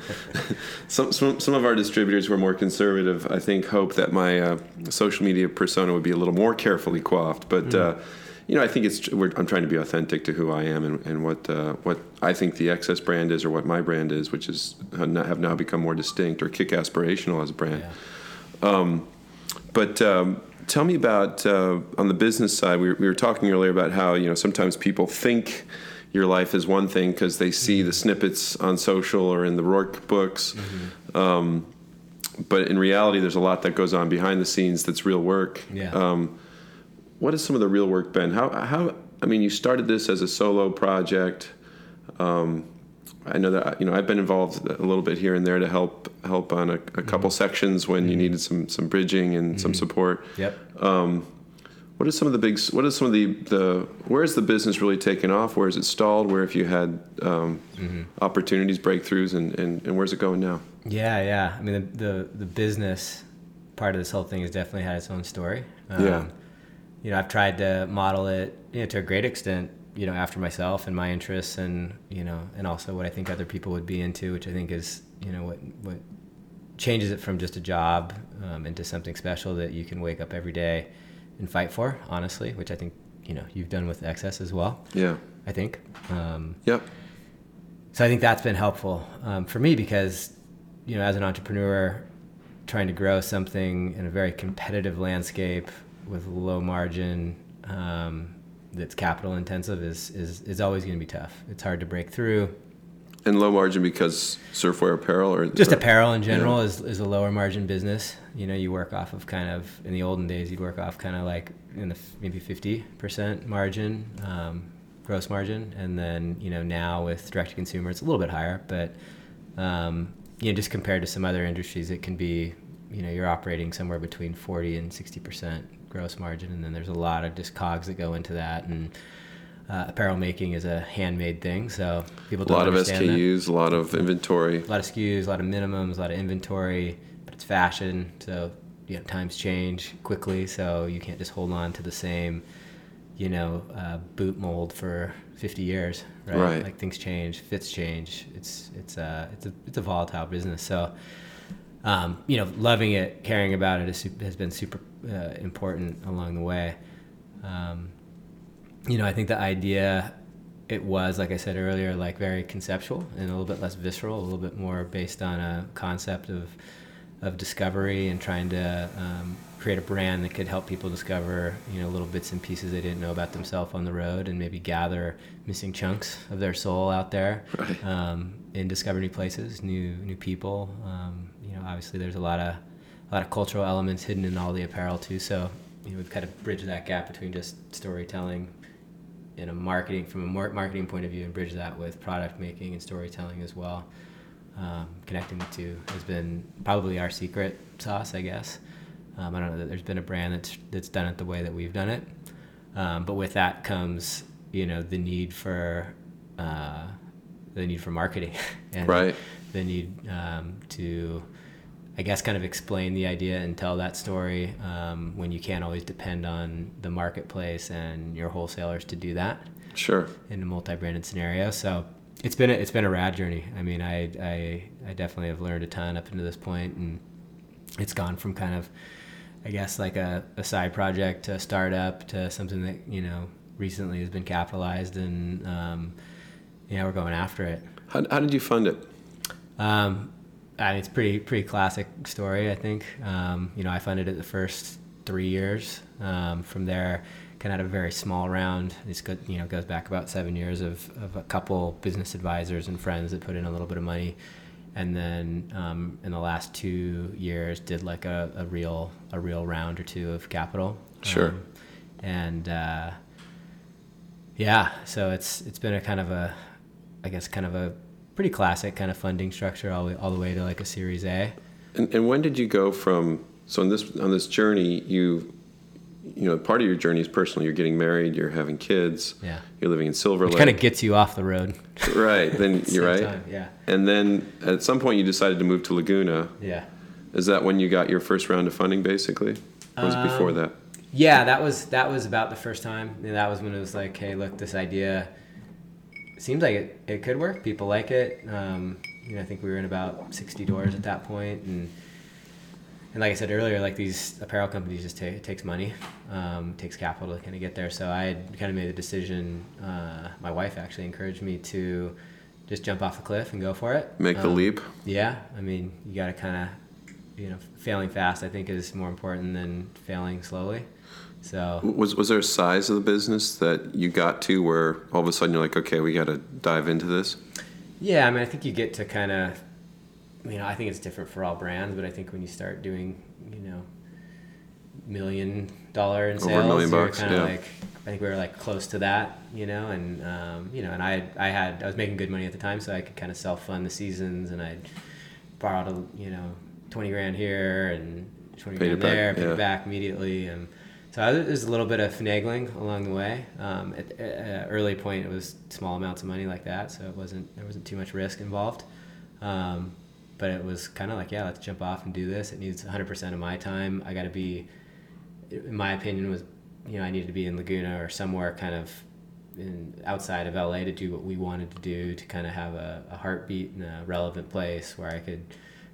*laughs* some, some, some of our distributors who are more conservative, I think, hope that my uh, social media persona would be a little more carefully coiffed. But uh, you know, I think it's we're, I'm trying to be authentic to who I am and, and what uh, what I think the XS brand is or what my brand is, which is have now- become more distinct or kick aspirational as a brand. Yeah. But um, tell me about uh, on the business side. We were, we were talking earlier about how you know sometimes people think your life is one thing because they see the snippets on social or in the Roark books. Um, but in reality, there's a lot that goes on behind the scenes that's real work. Yeah. Um, what has some of the real work been? How how I mean, you started this as a solo project. Um, I know that you know I've been involved a little bit here and there to help help on a, a couple sections when you needed some some bridging and some support. Yep. When What are some of the big? What are some of the the? Where is the business really taken off? Where is it stalled? Where have you had um, Mm-hmm. opportunities, breakthroughs, and, and and where's it going now? Yeah, yeah. I mean, the, the the business part of this whole thing has definitely had its own story. Um, Yeah. You know, I've tried to model it you know, to a great extent. You know, after myself and my interests, and you know, and also what I think other people would be into, which I think is you know what what changes it from just a job um, into something special that you can wake up every day and fight for. Honestly, which I think you know you've done with XS as well. Yeah. I think. Um, Yep. so I think that's been helpful um, for me because, you know, as an entrepreneur, trying to grow something in a very competitive landscape with low margin um, that's capital intensive is, is, is always going to be tough. It's hard to break through. And low margin because surfwear apparel, or Just or- apparel in general is, is a lower margin business. You know, you work off of kind of, in the olden days, you'd work off kind of like in the maybe 50% margin, um, gross margin. And then, you know, now with direct to consumer, it's a little bit higher. But, um, you know, just compared to some other industries, it can be, you know, you're operating somewhere between 40 and 60% gross margin. And then there's a lot of just cogs that go into that. And, uh, apparel making is a handmade thing, so people don't a lot of understand that SKUs, a lot of inventory. a lot of SKUs, a lot of minimums, a lot of inventory, but it's fashion, so you know times change quickly, so you can't just hold on to the same, you know, uh, boot mold for 50 years, right? Right. Like things change, fits change. It's it's a it's a it's a volatile business, so. Um, you know, loving it, caring about it has been super uh, important along the way. Um, you know, I think the idea it was, like I said earlier, like very conceptual and a little bit less visceral, a little bit more based on a concept of of discovery and trying to um, create a brand that could help people discover, you know, little bits and pieces they didn't know about themselves on the road, and maybe gather missing chunks of their soul out there, Right. um, and discover new places, new new people. Um, you know, obviously there's a lot of a lot of cultural elements hidden in all the apparel too. So you know, we've kind of bridged that gap between just storytelling in a marketing from a marketing point of view and bridge that with product making and storytelling as well. Um, connecting the two has been probably our secret sauce, I guess. Um, I don't know that there's been a brand that's that's done it the way that we've done it, um, but with that comes you know the need for uh, the need for marketing *laughs* and Right. the need um, to I guess kind of explain the idea and tell that story um, when you can't always depend on the marketplace and your wholesalers to do that Sure. in a multi-branded scenario. So it's been a, it's been a rad journey. I mean, I, I I definitely have learned a ton up into this point, and it's gone from kind of I guess like a, a side project to a startup to something that you know recently has been capitalized, and um, yeah, we're going after it. How, how did you fund it? Um, I mean, it's pretty pretty classic story. I think um, you know I funded it the first three years. Um, from there, kind of had a very small round. This good, you know, goes back about seven years of, of a couple business advisors and friends that put in a little bit of money, and then um, in the last two years did like a, a real a real round or two of capital. Sure. Um, and uh, yeah, so it's it's been a kind of a, I guess kind of a pretty classic kind of funding structure all the way, all the way to like a Series A. And, and when did you go from so on this on this journey you you know part of your journey is personal you're getting married you're having kids Yeah. you're living in Silver Which Lake kind of gets you off the road. right then the *laughs* you're right time, Yeah. and then at some point you decided to move to Laguna Yeah. is that when you got your first round of funding basically or was it before Um, that Yeah, that was that was about the first time. And that was when it was like, hey, look, this idea seems like it, it could work. People like it. Um, you know, I think we were in about 60 doors at that point, and and like I said earlier, like these apparel companies just take it takes money, um, takes capital to kind of get there. So I had kind of made the decision. Uh, my wife actually encouraged me to just jump off a cliff and go for it. make the Um, leap Yeah, I mean, you got to kind of, you know, failing fast. I think is more important than failing slowly. So was was there a size of the business that you got to where all of a sudden you're like okay we got to dive into this yeah, I mean, I think you get to kind of, you know, I think it's different for all brands, but I think when you start doing, you know, million dollar in Over a sales, million bucks, kind of yeah. like, I think we were like close to that, you know, and um, you know, and I I had I was making good money at the time, so I could kind of self fund the seasons, and I borrowed a you know twenty grand here and twenty Paid grand back, there, paid yeah. it back immediately, and So there's a little bit of finagling along the way. Um, at, at early point, it was small amounts of money like that, so it wasn't there wasn't too much risk involved. Um, but it was kind of like, yeah, let's jump off and do this. It needs 100% of my time. I got to be, in my opinion, was you know I needed to be in Laguna or somewhere kind of in, outside of LA to do what we wanted to do to kind of have a, a heartbeat in a relevant place where I could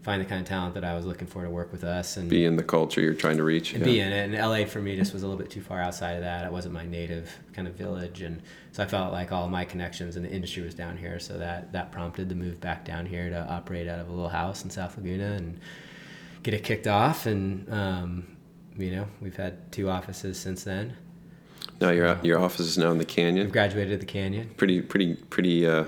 find the kind of talent that I was looking for to work with us and be in the culture you're trying to reach. And yeah. be in it. And LA for me just was a little bit too far outside of that. It wasn't my native kind of village, and so I felt like all my connections in the industry was down here. So that that prompted the move back down here to operate out of a little house in South Laguna and get it kicked off. And um, you know, we've had two offices since then. Now your your office is now in the canyon. I've graduated the canyon. Pretty pretty pretty uh,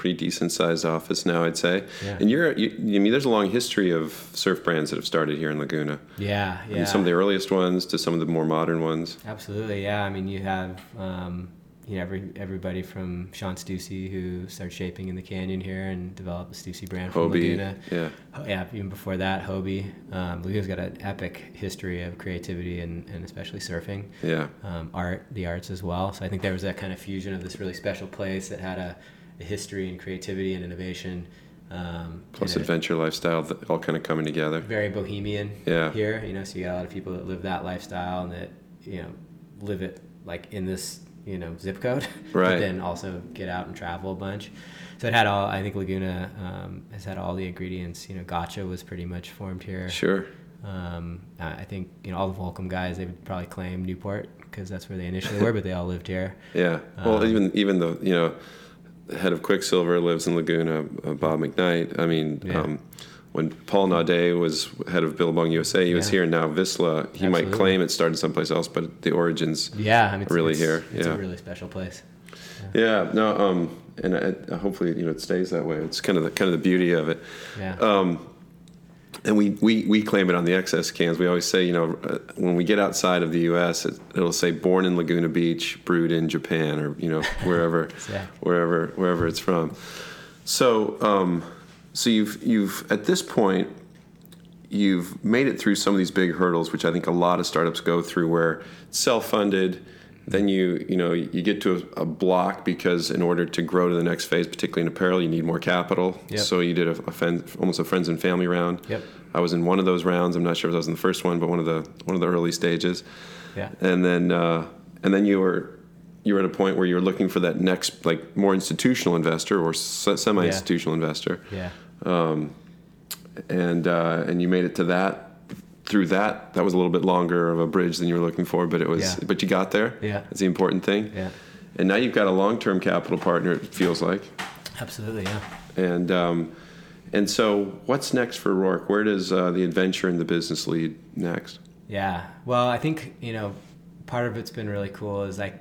pretty decent sized office now, I'd say. Yeah. And you're, you, I mean, there's a long history of surf brands that have started here in Laguna. Yeah, yeah. From some of the earliest ones to some of the more modern ones. Absolutely, yeah. I mean, you have, um, you know, every, everybody from Sean Stussy who started shaping in the canyon here and developed the Stussy brand from Hobie, Laguna. Yeah. Yeah, even before that, Hobie. Um, Laguna's got an epic history of creativity and, and especially surfing. Yeah. Um, art, the arts as well. So I think there was that kind of fusion of this really special place that had a history and creativity and innovation. Um, Plus adventure lifestyle, all kind of coming together. Very bohemian yeah. here, you know. So you got a lot of people that live that lifestyle and that you know live it like in this you know zip code, *laughs* right? but then also get out and travel a bunch. So it had all. I think Laguna um, has had all the ingredients. You know, Gotcha was pretty much formed here. Sure. Um, I think you know all the Volcom guys. They would probably claim Newport because that's where they initially were, but they all lived here. Yeah. Well, um, even even the you know head of Quiksilver lives in Laguna, uh, Bob McKnight. I mean, yeah. um, when Paul Naudet was head of Billabong USA, he yeah. was here. Now Vissla, he Absolutely. might claim it started someplace else, but the origins yeah, I mean, are really it's, here. It's yeah. a really special place. Yeah, yeah no, um, and I, hopefully you know it stays that way. It's kind of the kind of the beauty of it. Yeah. Um, and we, we, we claim it on the XS cans. We always say, you know, uh, when we get outside of the U.S., it, will say "born in Laguna Beach, brewed in Japan," or you know, wherever, *laughs* yeah. wherever, wherever it's from. So, um, so you've you've at this point, you've made it through some of these big hurdles, which I think a lot of startups go through, where self-funded then you you know you get to a, a, block because in order to grow to the next phase, particularly in apparel, you need more capital. Yep. So you did a, a friend, almost a friends and family round. Yep. I was in one of those rounds. I'm not sure if I was in the first one, but one of the one of the early stages. Yeah. And then uh, and then you were you were at a point where you were looking for that next like more institutional investor or semi-institutional yeah. investor. Yeah. Um, and uh, and you made it to that through that, that was a little bit longer of a bridge than you were looking for, but it was, yeah. but you got there. Yeah. That's the important thing. Yeah. And now you've got a long-term capital partner. It feels like. Absolutely, yeah. And um, and so, what's next for Roark? Where does uh, the adventure and the business lead next? Yeah. Well, I think you know, part of it's been really cool is like,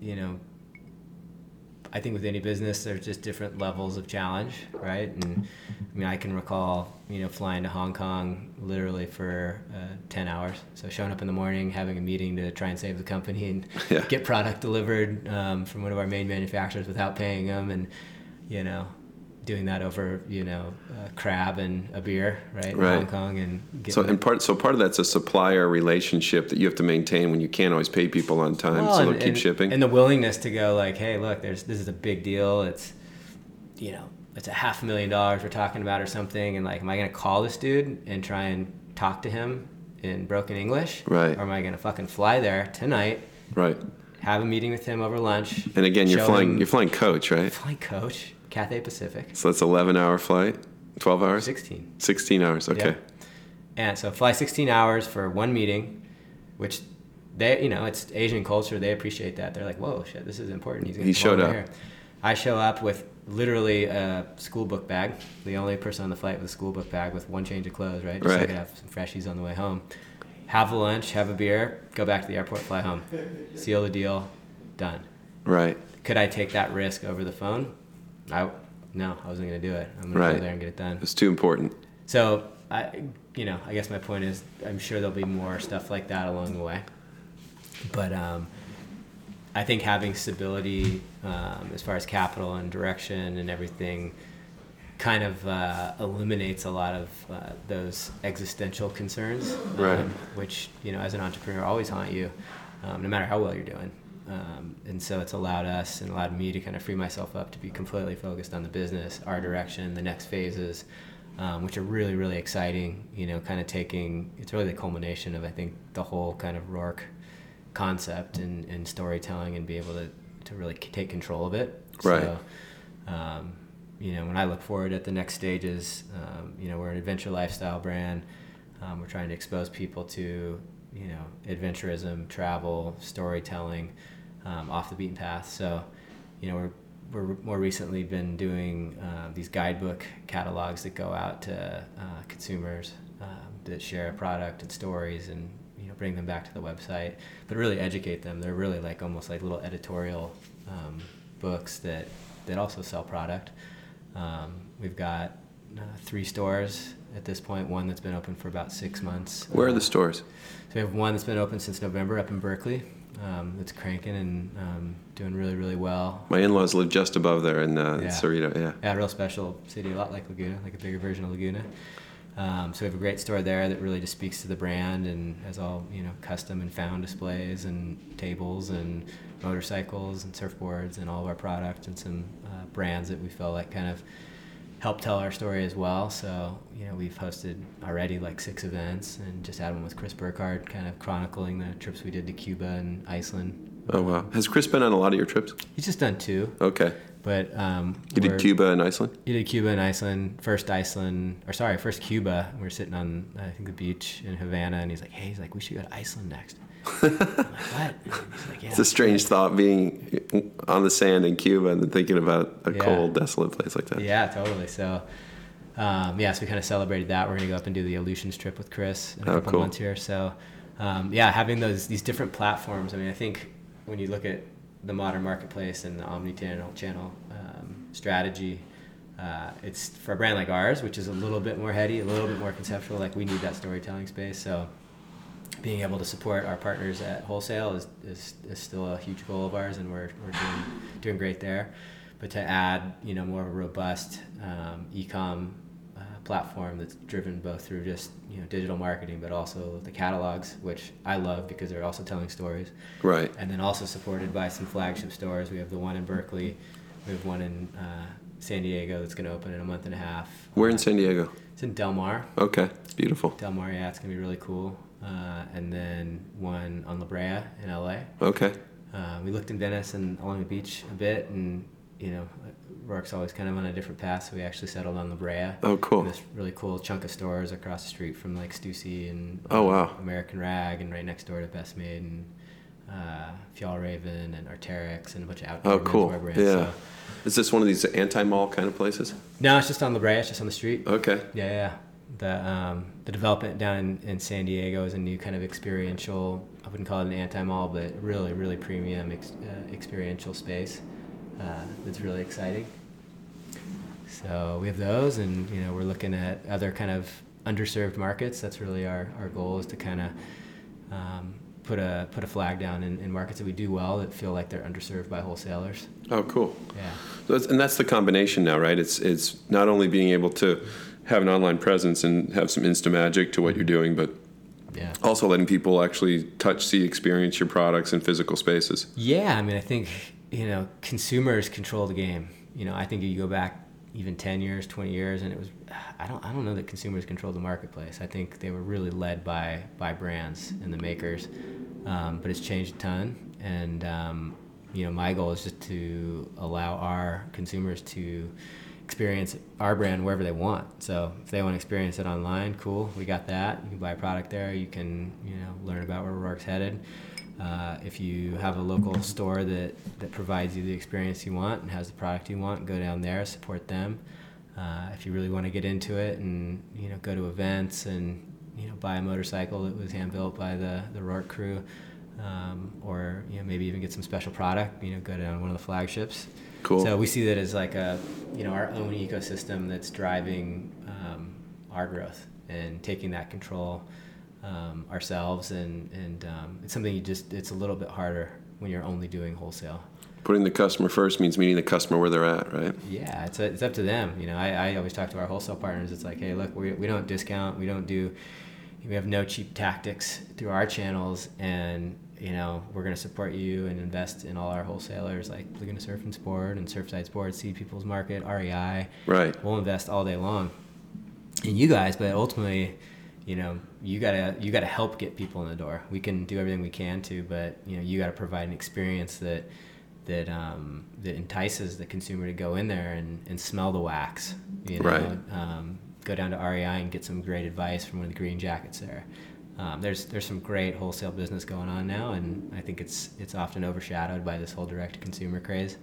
you know, I think with any business, there's just different levels of challenge, right? And I mean, I can recall, you know, flying to Hong Kong literally for uh, 10 hours. So showing up in the morning, having a meeting to try and save the company and *laughs* yeah. get product delivered um, from one of our main manufacturers without paying them. And, you know, doing that over you know a crab and a beer right, in right. Hong Kong and so and part so part of that's a supplier relationship that you have to maintain when you can't always pay people on time well, so and, they'll keep and, shipping? and the willingness to go like hey look there's this is a big deal. It's you know it's a half a million dollars we're talking about or something and like am I gonna call this dude and try and talk to him in broken English? Right. Or am I gonna fucking fly there tonight right. have a meeting with him over lunch and again you're flying you're flying coach right? Flying coach Cathay Pacific. So that's 11 hour flight, 12 hours? 16. 16 hours, okay. Yeah. And so fly 16 hours for one meeting, which they, you know, it's Asian culture. They appreciate that. They're like, whoa, shit, this is important. He's gonna he showed up. Here. I show up with literally a school book bag, the only person on the flight with a school book bag with one change of clothes, right? Just right. so I could have some freshies on the way home. Have a lunch, have a beer, go back to the airport, fly home. Seal the deal, done. Right. Could I take that risk over the phone? I no, I wasn't going to do it. I'm going right. to go there and get it done. It's too important. So I, you know, I guess my point is, I'm sure there'll be more stuff like that along the way. But um, I think having stability um, as far as capital and direction and everything kind of uh, eliminates a lot of uh, those existential concerns, Right. um, which you know as an entrepreneur always haunt you, um, no matter how well you're doing. Um, and so it's allowed us and allowed me to kind of free myself up to be completely focused on the business, our direction, the next phases, um, which are really really exciting. You know, kind of taking it's really the culmination of I think the whole kind of Roark concept and, and storytelling and be able to, to really take control of it. Right. So, um, you know, when I look forward at the next stages, um, you know, we're an adventure lifestyle brand. Um, we're trying to expose people to, you know, adventurism, travel, storytelling, um, off the beaten path. So, you know, we're we're more recently been doing uh, these guidebook catalogs that go out to uh, consumers um, that share a product and stories and you know bring them back to the website, but really educate them. They're really like almost like little editorial um, books that that also sell product. Um, we've got uh, three stores at this point. One that's been open for about six months. Where are the stores? so we have one that's been open since November up in Berkeley. Um, that's cranking and um, doing really, really well. My in-laws live just above there in uh, Yeah. Cerrito. Yeah. Yeah, real special city, a lot like Laguna, like a bigger version of Laguna. Um, so we have a great store there that really just speaks to the brand and has all you know custom and found displays and tables and motorcycles and surfboards and all of our product and some uh, brands that we feel like kind of help tell our story as well. So you know we've hosted already like six events and just had one with Chris Burkard, kind of chronicling the trips we did to Cuba and Iceland. Oh wow. Has Chris been on a lot of your trips? He's just done two, Okay. but um, You did Cuba and Iceland. you did Cuba and Iceland. First Iceland, or sorry, first Cuba. We are sitting on I think the beach in Havana, and he's like, "Hey, he's like, we should go to Iceland next." Like, "What?" Like, "Yeah." It's a strange thought being on the sand in Cuba and then thinking about a Yeah. cold, desolate place like that. Yeah, totally. So, um, yeah, so we kind of celebrated that. We're gonna go up and do the Aleutians trip with Chris in a Oh, couple cool. months here. So, um, yeah, having those these different platforms. I mean, I think when you look at the modern marketplace and the omni-channel channel um, strategy, uh, it's for a brand like ours, which is a little bit more heady, a little bit more conceptual. Like we need that storytelling space. So, being able to support our partners at wholesale is, is, is still a huge goal of ours, and we're, we're doing, doing great there. But to add, you know, more of a robust um, e-com uh, platform that's driven both through just you know digital marketing, but also the catalogs, which I love because they're also telling stories, Right. and then also supported by some flagship stores. We have the one in Berkeley, we have one in uh, San Diego that's going to open in a month and a half. Where in San Diego? It's in Del Mar. Okay. It's beautiful. Del Mar, yeah, it's gonna be really cool. Uh, and then one on La Brea in LA. Okay. Uh, we looked in Venice and along the beach a bit, and you know, Roark's always kind of on a different path, so we actually settled on La Brea. Oh, cool. This really cool chunk of stores across the street from like Stussy and Oh, uh, wow. American Rag, and right next door to Best Made and uh, Fjallraven and Arc'teryx and a bunch of outdoor Oh, cool. brands. Yeah. So- Is this one of these anti-mall kind of places? no, it's just on La Brea. It's just on the street. Okay. Yeah, yeah. The um, the development down in, in San Diego is a new kind of experiential. I wouldn't call it an anti mall, but really, really premium ex, uh, experiential space. Uh, that's really exciting. So we have those, and you know we're looking at other kind of underserved markets. That's really our, our goal is to kind of um, put a put a flag down in, in markets that we do well that feel like they're underserved by wholesalers. Oh, cool. Yeah. So that's, and that's the combination now, right? It's it's not only being able to have an online presence and have some insta magic to what you're doing, but Yeah. also letting people actually touch, see, experience your products in physical spaces. Yeah, I mean, I think you know consumers control the game. You know, I think if you go back even ten years, twenty years, and it was I don't I don't know that consumers controlled the marketplace. I think they were really led by by brands and the makers, um, but it's changed a ton. And um, you know, my goal is just to allow our consumers to experience our brand wherever they want. So if they want to experience it online, cool, we got that. You can buy a product there. You can you know learn about where Roark's headed. Uh, if you have a local store that, that provides you the experience you want and has the product you want, go down there, support them. Uh, if you really want to get into it and you know go to events and you know buy a motorcycle that was hand built by the the Rourke crew, um, or you know maybe even get some special product, you know go down one of the flagships. Cool. So we see that as like a you know our own ecosystem that's driving um, our growth and taking that control um, ourselves and and um, it's something you just it's a little bit harder when you're only doing wholesale. Putting the customer first means meeting the customer where they're at, right? Yeah, it's, a, it's up to them. You know, I, I always talk to our wholesale partners. It's like, hey, look, we, we don't discount. We don't do, we have no cheap tactics through our channels. And, you know, we're going to support you and invest in all our wholesalers like Laguna Surf and Sport and Surfside Sports, Sea People's Market, REI. Right. We'll invest all day long in you guys, but ultimately, you know, you gotta you gotta help get people in the door. We can do everything we can to, but you know, you gotta provide an experience that that um, that entices the consumer to go in there and, and smell the wax. You know, Right. um, go down to REI and get some great advice from one of the green jackets there. Um, there's there's some great wholesale business going on now, and I think it's it's often overshadowed by this whole direct to consumer craze,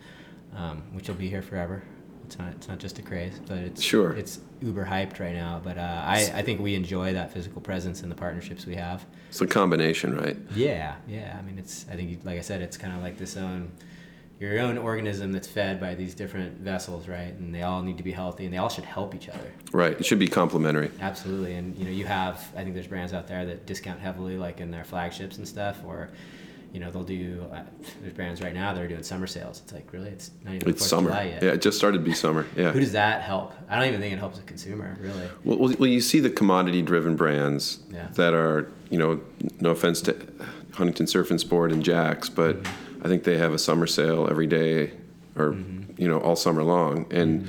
um, which will be here forever. It's not it's not just a craze, but it's Sure. it's uber hyped right now. But uh, I I think we enjoy that physical presence and the partnerships we have. It's a combination, right? Yeah, yeah. I mean, it's. I think, like I said, it's kind of like this own, your own organism that's fed by these different vessels, right? And they all need to be healthy, and they all should help each other. Right. It should be complementary. Absolutely. And you know, you have. I think there's brands out there that discount heavily, like in their flagships and stuff, or, you know, they'll do. Uh, there's brands right now that are doing summer sales. It's like really, it's not even It's 4th of summer. Yet. Yeah, it just started to be summer. Yeah. Who does that help? I don't even think it helps the consumer, really. Well, well, well, you see the commodity-driven brands Yeah. that are, you know, no offense to Huntington Surf and Sport and Jack's, but Mm-hmm. I think they have a summer sale every day, or you know, all summer long. And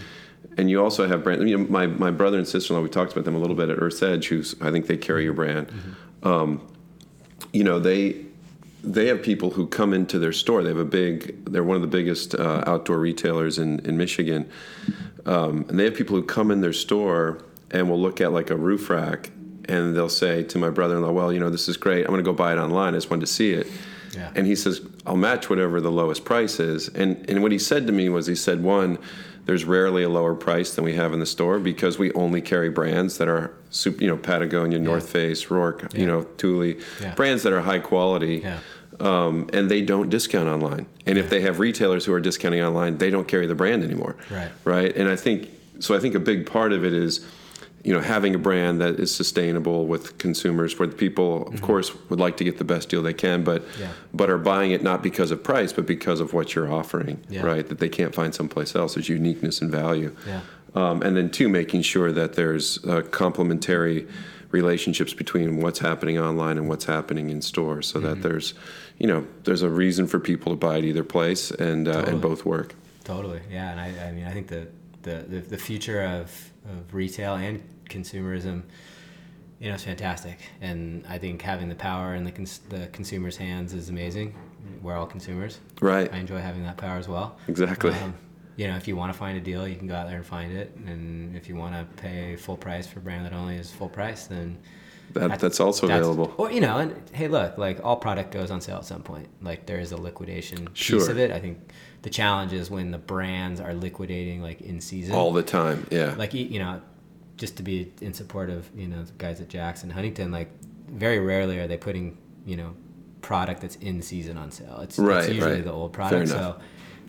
Mm-hmm. and you also have brands. Know, my my brother and sister-in-law. We talked about them a little bit at Earth's Edge. Who's I think they carry your brand. Mm-hmm. Um, you know, they they have people who come into their store. They have a big. They're one of the biggest uh, outdoor retailers in in Michigan, um, and they have people who come in their store and will look at like a roof rack, and they'll say to my brother-in-law, "Well, you know, this is great. I'm going to go buy it online. I just wanted to see it." Yeah. And he says, "I'll match whatever the lowest price is." And and what he said to me was, he said, "One, there's rarely a lower price than we have in the store because we only carry brands that are, super, you know, Patagonia, North Face, Roark, you know, Thule, Yeah. brands that are high quality." Yeah. Um, and they don't discount online. And if they have retailers who are discounting online, they don't carry the brand anymore. Right. Right. And I think so. I think a big part of it is, you know, having a brand that is sustainable with consumers, where the people, of course, would like to get the best deal they can, but Mm-hmm. Yeah. but are buying it not because of price, but because of what you're offering. Yeah. Right. That they can't find someplace else. There's uniqueness and value. Yeah. Um, and then two, making sure that there's uh, complementary relationships between what's happening online and what's happening in store, so Mm-hmm. that there's, you know, there's a reason for people to buy at either place, and uh, Totally. and both work. Totally, yeah, and I, I mean, I think the, the, the future of, of retail and consumerism, you know, it's fantastic, and I think having the power in the cons- the consumer's hands is amazing. We're all consumers. Right. I enjoy having that power as well. Exactly. Um, you know, if you want to find a deal, you can go out there and find it, and if you want to pay full price for a brand that only is full price, then That, that's also that's- available. Or you know, and hey, look, like all product goes on sale at some point. Like there is a liquidation piece of it. I think the challenge is when the brands are liquidating like in season. All the time. Yeah. like you know, just to be in support of you know the guys at Jackson Huntington. Like very rarely are they putting you know product that's in season on sale. It's, Right, it's usually right. the old product. So.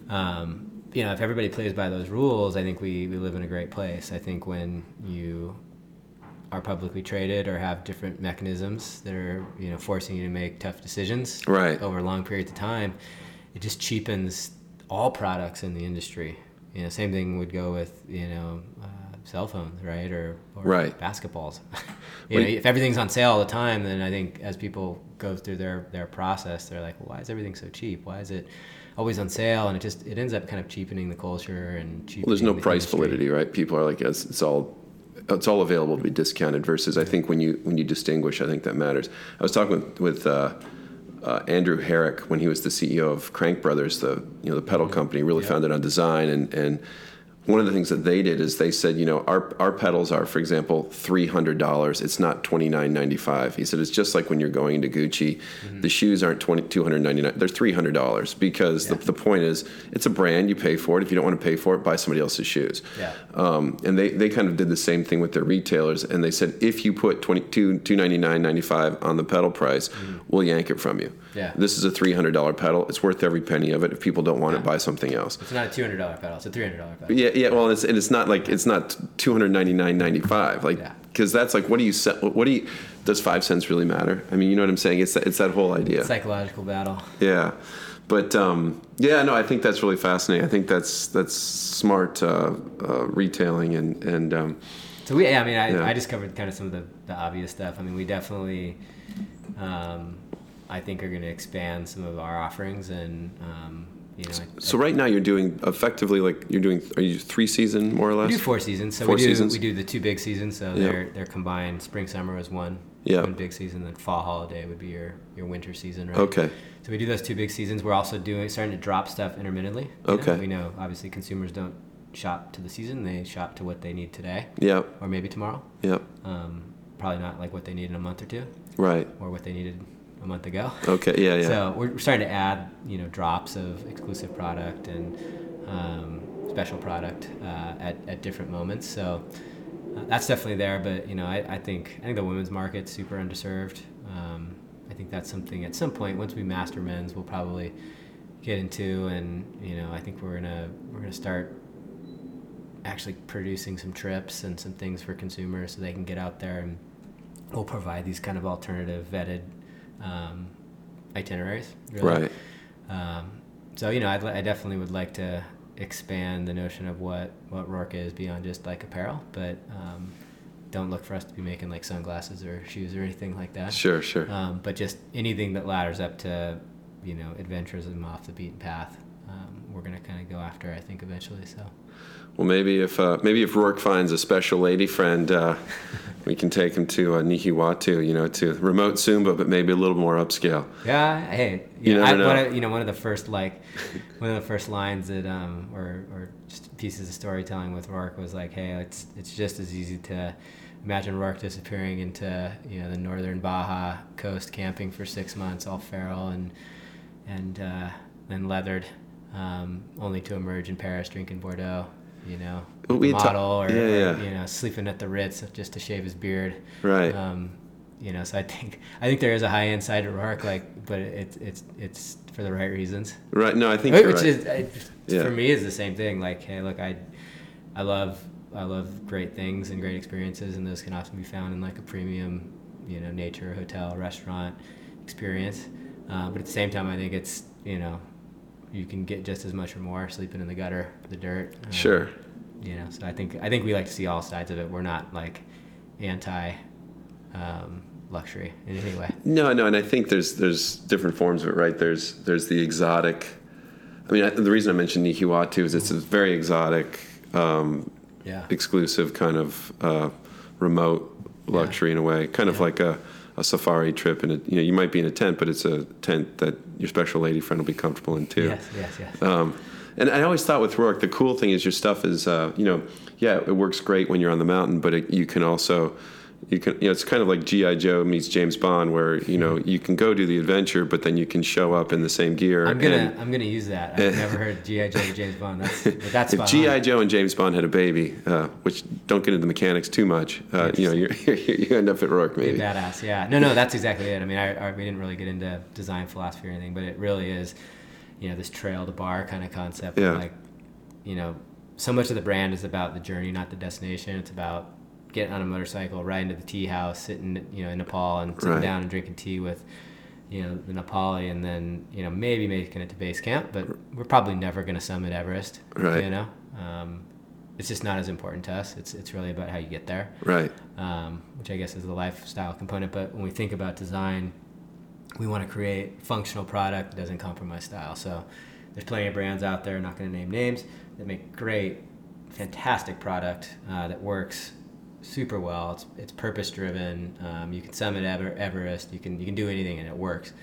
Um, you know, if everybody plays by those rules, I think we, we live in a great place. I think when you are publicly traded or have different mechanisms that are you know forcing you to make tough decisions Right. over long periods of time, it just cheapens all products in the industry. You know, same thing would go with you know uh, cell phones, right, or, or Right. basketballs. *laughs* you Well, know, if everything's on sale all the time, then I think as people go through their their process, they're like, well, why is everything so cheap? Why is it always on sale? And it just it ends up kind of cheapening the culture and cheapening. Well, there's no the price industry. validity, right? People are like, it's, it's all, it's all available to be discounted. Versus, I think when you when you distinguish, I think that matters. I was talking with with uh, uh, Andrew Herrick when he was the CEO of Crank Brothers, the you know the pedal company, really Yeah. founded on design and and. One of the things that they did is they said, you know, our, our pedals are, for example, three hundred dollars. It's not twenty nine ninety five. He said it's just like when you're going into Gucci, Mm-hmm. the shoes aren't twenty two hundred ninety nine. They're three hundred dollars because Yeah. the, the point is it's a brand. You pay for it. If you don't want to pay for it, buy somebody else's shoes. Yeah. Um, and they, they kind of did the same thing with their retailers, and they said if you put 22 299.95 on the pedal price, we'll yank it from you. Mm-hmm. Yeah. This is a three hundred dollar pedal. It's worth every penny of it. If people don't want it, buy something else. It's not a two hundred dollar pedal. It's a three hundred dollar pedal. Yeah, yeah. Well, it's and it's not like it's not two hundred ninety nine ninety five. Like Yeah. because that's like what do you what do you does five cents really matter? I mean, you know what I'm saying? It's that, it's that whole idea. Psychological battle. Yeah, but um, yeah, no, I think that's really fascinating. I think that's that's smart uh, uh, retailing and and. Um, so we, yeah, I mean, I, Yeah. I just covered kind of some of the, the obvious stuff. I mean, we definitely, um, I think, are going to expand some of our offerings, and um, you know, I- so right now you're doing effectively like you're doing are you three season more or less? We do four seasons. So Four we do seasons? we do the two big seasons. So Yeah. they're they're combined. Spring summer is one Yeah. one big season. Then fall holiday would be your your winter season, right? Okay. So we do those two big seasons. We're also doing starting to drop stuff intermittently. you know? Okay. We know obviously consumers don't shop to the season. They shop to what they need today Yep. or maybe tomorrow. Yep. Um, probably not like what they need in a month or two Right. or what they needed a month ago. Okay. Yeah. Yeah. So we're starting to add, you know, drops of exclusive product and um, special product uh, at, at different moments. So uh, that's definitely there. But you know, I, I think I think the women's market's super underserved. Um, I think that's something at some point once we master men's, we'll probably get into. And you know, I think we're gonna we're gonna start actually producing some trips and some things for consumers so they can get out there and we'll provide these kind of alternative vetted um, itineraries. really. right. Um, so you know, I'd, I definitely would like to expand the notion of what what Roark is beyond just like apparel, but um, don't look for us to be making like sunglasses or shoes or anything like that. Sure. Sure. Um, but just anything that ladders up to you know adventures and off the beaten path. We're gonna kind of go after, I think, eventually. So Well, maybe if uh, maybe if Roark finds a special lady friend, uh, *laughs* we can take him to uh, Nihiwatu, you know, to remote Sumba, but maybe a little more upscale. Yeah, hey, You you know, I, know. One of, you know, one of the first like, one of the first lines that um, or or just pieces of storytelling with Roark was like, hey, it's it's just as easy to imagine Roark disappearing into you know the northern Baja coast, camping for six months, all feral and and uh, then leathered, um, only to emerge in Paris drinking Bordeaux. You know, we a ta- model or, yeah, or, you know sleeping at the Ritz just to shave his beard. Right. Um, you know, so I think I think there is a high end side to Roark, like, but it's it's it's for the right reasons. right. No, I think Which right. is I, Yeah. for me is the same thing. Like, hey, look, I I love I love great things and great experiences, and those can often be found in like a premium, you know, nature hotel restaurant experience. Uh, but at the same time, I think it's you know, you can get just as much or more sleeping in the gutter, the dirt. um, Sure. you know so i think i think we like to see all sides of it we're not like anti um, luxury in any way No, no, and I think there's there's different forms of it, right? There's there's the exotic. I mean, I, the reason I mentioned Nihiwatu is it's a very exotic, um, yeah exclusive kind of uh, remote luxury in a way, kind of like a, a safari trip. And you know, you might be in a tent, but it's a tent that your special lady friend will be comfortable in too. yes yes yes Um, and I always thought with Roark, the cool thing is your stuff is, uh, you know, yeah, it works great when you're on the mountain, but it, you can also, you can, you know, it's kind of like GI Joe meets James Bond, where you know you can go do the adventure, but then you can show up in the same gear. i'm gonna and i'm gonna use that i've *laughs* never heard gi joe to james bond that's *laughs* but that's if GI. Joe and James Bond had a baby, uh, which don't get into the mechanics too much, uh, you know, *laughs* you're, you end up at Roark Be maybe. badass yeah no no that's exactly it i mean I, I we didn't really get into design philosophy or anything but it really is you know this trail to bar kind of concept Yeah. like you know so much of the brand is about the journey not the destination it's about getting on a motorcycle riding to the tea house sitting you know in nepal and sitting Right. down and drinking tea with you know the nepali and then you know maybe making it to base camp but we're probably never going to summit everest Right. you know um, it's just not as important to us it's, it's really about how you get there Right. um, which I guess is the lifestyle component. But when we think about design, we want to create functional product that doesn't compromise style. So there's plenty of brands out there, not going to name names, that make great, fantastic product uh, that works super well. It's, it's purpose driven. Um, you can summit Ever- Everest. You can you can do anything and it works.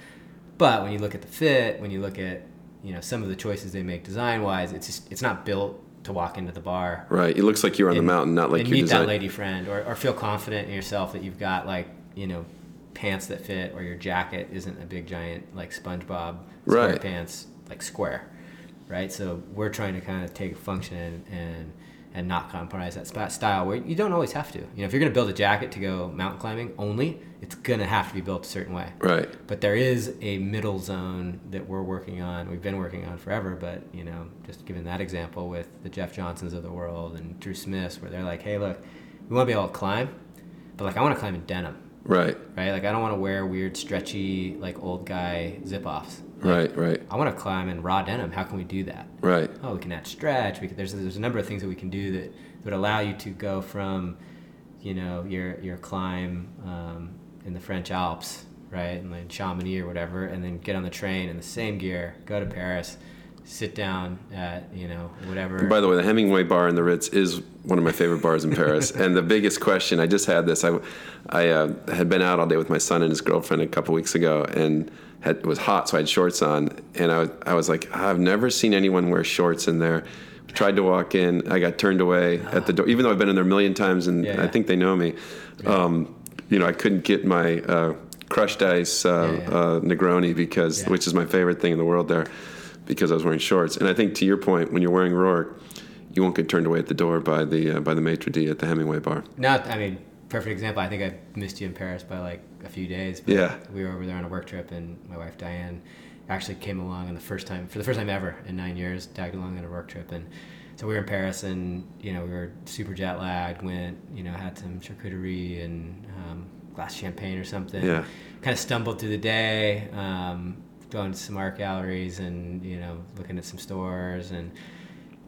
But when you look at the fit, when you look at you know some of the choices they make design wise, it's just it's not built to walk into the bar Right. It looks like you're on the mountain, not like you're meet design- that lady friend or, or feel confident in yourself that you've got like you know pants that fit or your jacket isn't a big giant like SpongeBob Right. SquarePants like square, right? So we're trying to kind of take function and and, not compromise that style where you don't always have to. You know, if you're going to build a jacket to go mountain climbing only, it's going to have to be built a certain way. Right. But there is a middle zone that we're working on. We've been working on forever, but you know, just giving that example with the Jeff Johnsons of the world and Drew Smiths, where they're like, "Hey, look, we want to be able to climb, but like I want to climb in denim. Right. Right. Like I don't want to wear weird, stretchy, like old guy zip offs. Right. Right. I want to climb in raw denim. How can we do that? Right. Oh, we can add stretch. We can, there's there's a number of things that we can do that would allow you to go from, you know, your your climb um, in the French Alps, right, and like Chamonix or whatever, and then get on the train in the same gear, go to Paris, sit down at you know whatever. And by the way, the Hemingway bar in the Ritz is one of my favorite bars in Paris. *laughs* and the biggest question, I just had this. I, I uh, had been out all day with my son and his girlfriend a couple weeks ago, and had, it was hot, so I had shorts on, and I was, I was like, I've never seen anyone wear shorts in there. Tried to walk in, I got turned away at the door, even though I've been in there a million times, and Yeah, I think they know me. Um, you know, I couldn't get my uh, crushed ice uh, Yeah, yeah. Uh, Negroni because, Yeah. which is my favorite thing in the world there, because I was wearing shorts. And I think to your point, when you're wearing Roark, you won't get turned away at the door by the uh, by the maitre d at the Hemingway bar. Not, I mean, perfect example. I think I missed you in Paris by like a few days. But Yeah. We were over there on a work trip, and my wife Diane actually came along on the first time, for the first time ever in nine years, tagged along on a work trip. And so we were in Paris, and, you know, we were super jet lagged, went, you know, had some charcuterie and um, glass of champagne or something. Yeah. Kind of stumbled through the day, um, going to some art galleries and, you know, looking at some stores and,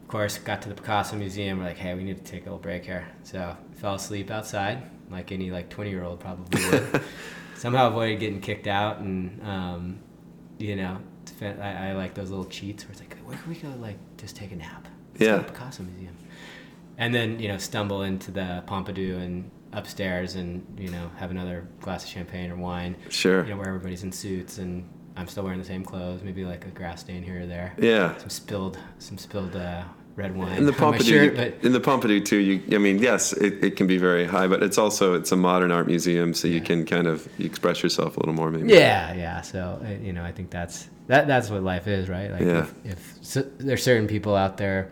of course, got to the Picasso Museum. We're like, hey, we need to take a little break here. So fell asleep outside, like any like 20 year old probably would. *laughs* Somehow avoided getting kicked out, and um, you know, I, I like those little cheats where it's like, where can we go? Like, just take a nap. Let's Yeah. Picasso Museum. And then you know, stumble into the Pompidou and upstairs, and you know, have another glass of champagne or wine. Sure. You know, where everybody's in suits, and I'm still wearing the same clothes. Maybe like a grass stain here or there Yeah. some spilled some spilled uh, red wine In the Pompidou, shirt, you- but in the Pompidou too. You, I mean, yes, it, it can be very high, but it's also it's a modern art museum, so you can kind of express yourself a little more, maybe. yeah, yeah. So uh, you know, I think that's that that's what life is, right? Like Yeah. if, if so, there's certain people out there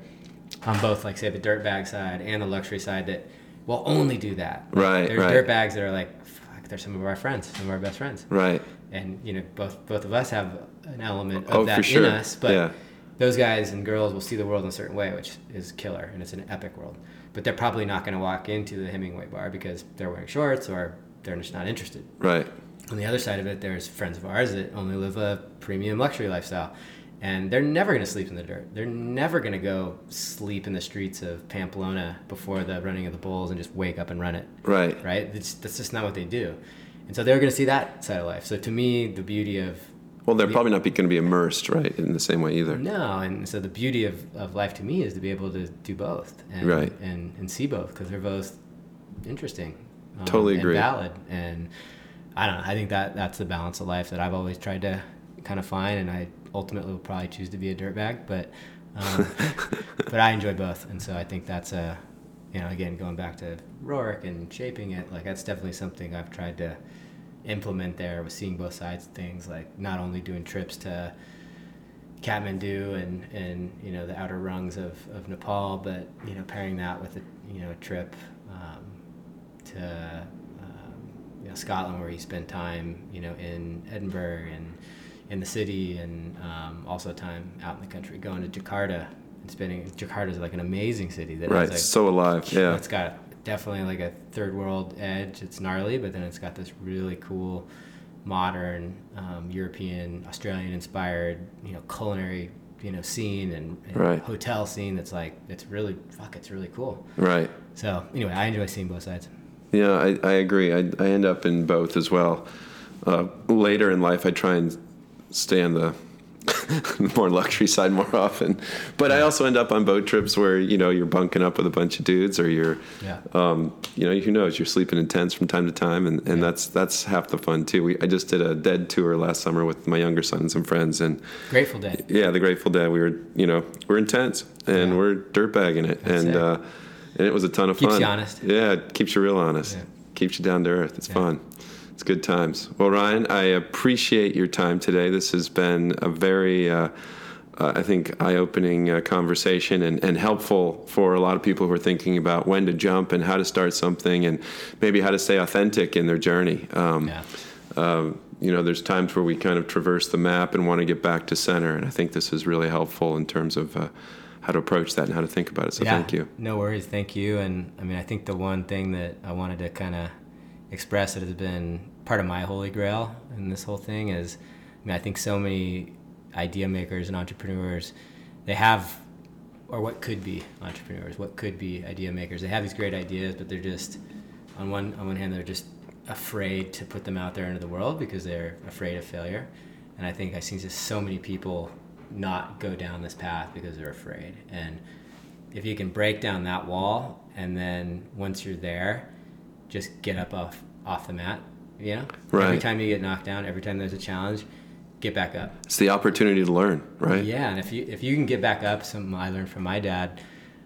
on both, like say the dirtbag side and the luxury side that will only do that. Like, Right, There's right. dirtbags that are like, fuck, they're some of our friends, some of our best friends, Right. and you know, both both of us have an element of Oh, that for sure. in us, but. Yeah. Those guys and girls will see the world in a certain way, which is killer, and it's an epic world. But they're probably not going to walk into the Hemingway bar because they're wearing shorts or they're just not interested. Right. On the other side of it, there's friends of ours that only live a premium luxury lifestyle. And they're never going to sleep in the dirt. They're never going to go sleep in the streets of Pamplona before the running of the bulls and just wake up and run it Right. right? It's, that's just not what they do. And so they're going to see that side of life. So to me, the beauty of Well, they're probably not going to be immersed, right, in the same way either. no, and so the beauty of, of life to me is to be able to do both and Right. and, and see both because they're both interesting, um, Totally agree. and valid. And I don't know. I think that that's the balance of life that I've always tried to kind of find, and I ultimately will probably choose to be a dirtbag, but um, *laughs* but I enjoy both, and so I think that's a you know again going back to Roark and shaping it like that's definitely something I've tried to implement there with seeing both sides of things like not only doing trips to Kathmandu and, and you know the outer rungs of, of Nepal, but you know pairing that with a you know a trip um, to um, you know Scotland where you spend time you know in Edinburgh and in the city and um, also time out in the country going to Jakarta and spending Jakarta is like an amazing city that Right. like so alive. Yeah. it's got definitely like a third world edge. It's gnarly, but then it's got this really cool, modern, um, European, Australian inspired, you know, culinary, you know, scene and, and Right. hotel scene. That's like it's really fuck. It's really cool. Right. So anyway, I enjoy seeing both sides. Yeah, I, I agree. I, I end up in both as well. Uh, later in life, I try and stay on the *laughs* more luxury side more often. But I also end up on boat trips where you know you're bunking up with a bunch of dudes, or you're, Yeah. um, you know, who knows, you're sleeping in tents from time to time, and, and that's that's half the fun too. We, I just did a Dead tour last summer with my younger son and some friends, and Grateful Dead. yeah, the Grateful Dead. We were, you know, we're in tents and Yeah. we're dirtbagging it, That's and sick. uh, and it was a ton of Keeps fun. you honest. Yeah, it keeps you real honest. Yeah. Keeps you down to earth. It's Yeah. fun. It's good times. Well, Ryan, I appreciate your time today. This has been a very, uh, uh, I think, eye-opening uh, conversation and, and helpful for a lot of people who are thinking about when to jump and how to start something and maybe how to stay authentic in their journey. Um, Yeah. uh, you know, there's times where we kind of traverse the map and want to get back to center, and I think this is really helpful in terms of uh, how to approach that and how to think about it. So yeah. thank you. No worries. Thank you. And I mean, I think the one thing that I wanted to kind of express that has been part of my holy grail in this whole thing is, I mean, I think so many idea makers and entrepreneurs, they have, or what could be entrepreneurs, what could be idea makers. They have these great ideas, but they're just, on one on one hand, they're just afraid to put them out there into the world because they're afraid of failure. And I think I see just so many people not go down this path because they're afraid. And if you can break down that wall and then once you're there, just get up off off the mat. You know, right. every time you get knocked down, every time there's a challenge, get back up. It's the opportunity to learn, right? Yeah, and if you if you can get back up, something I learned from my dad,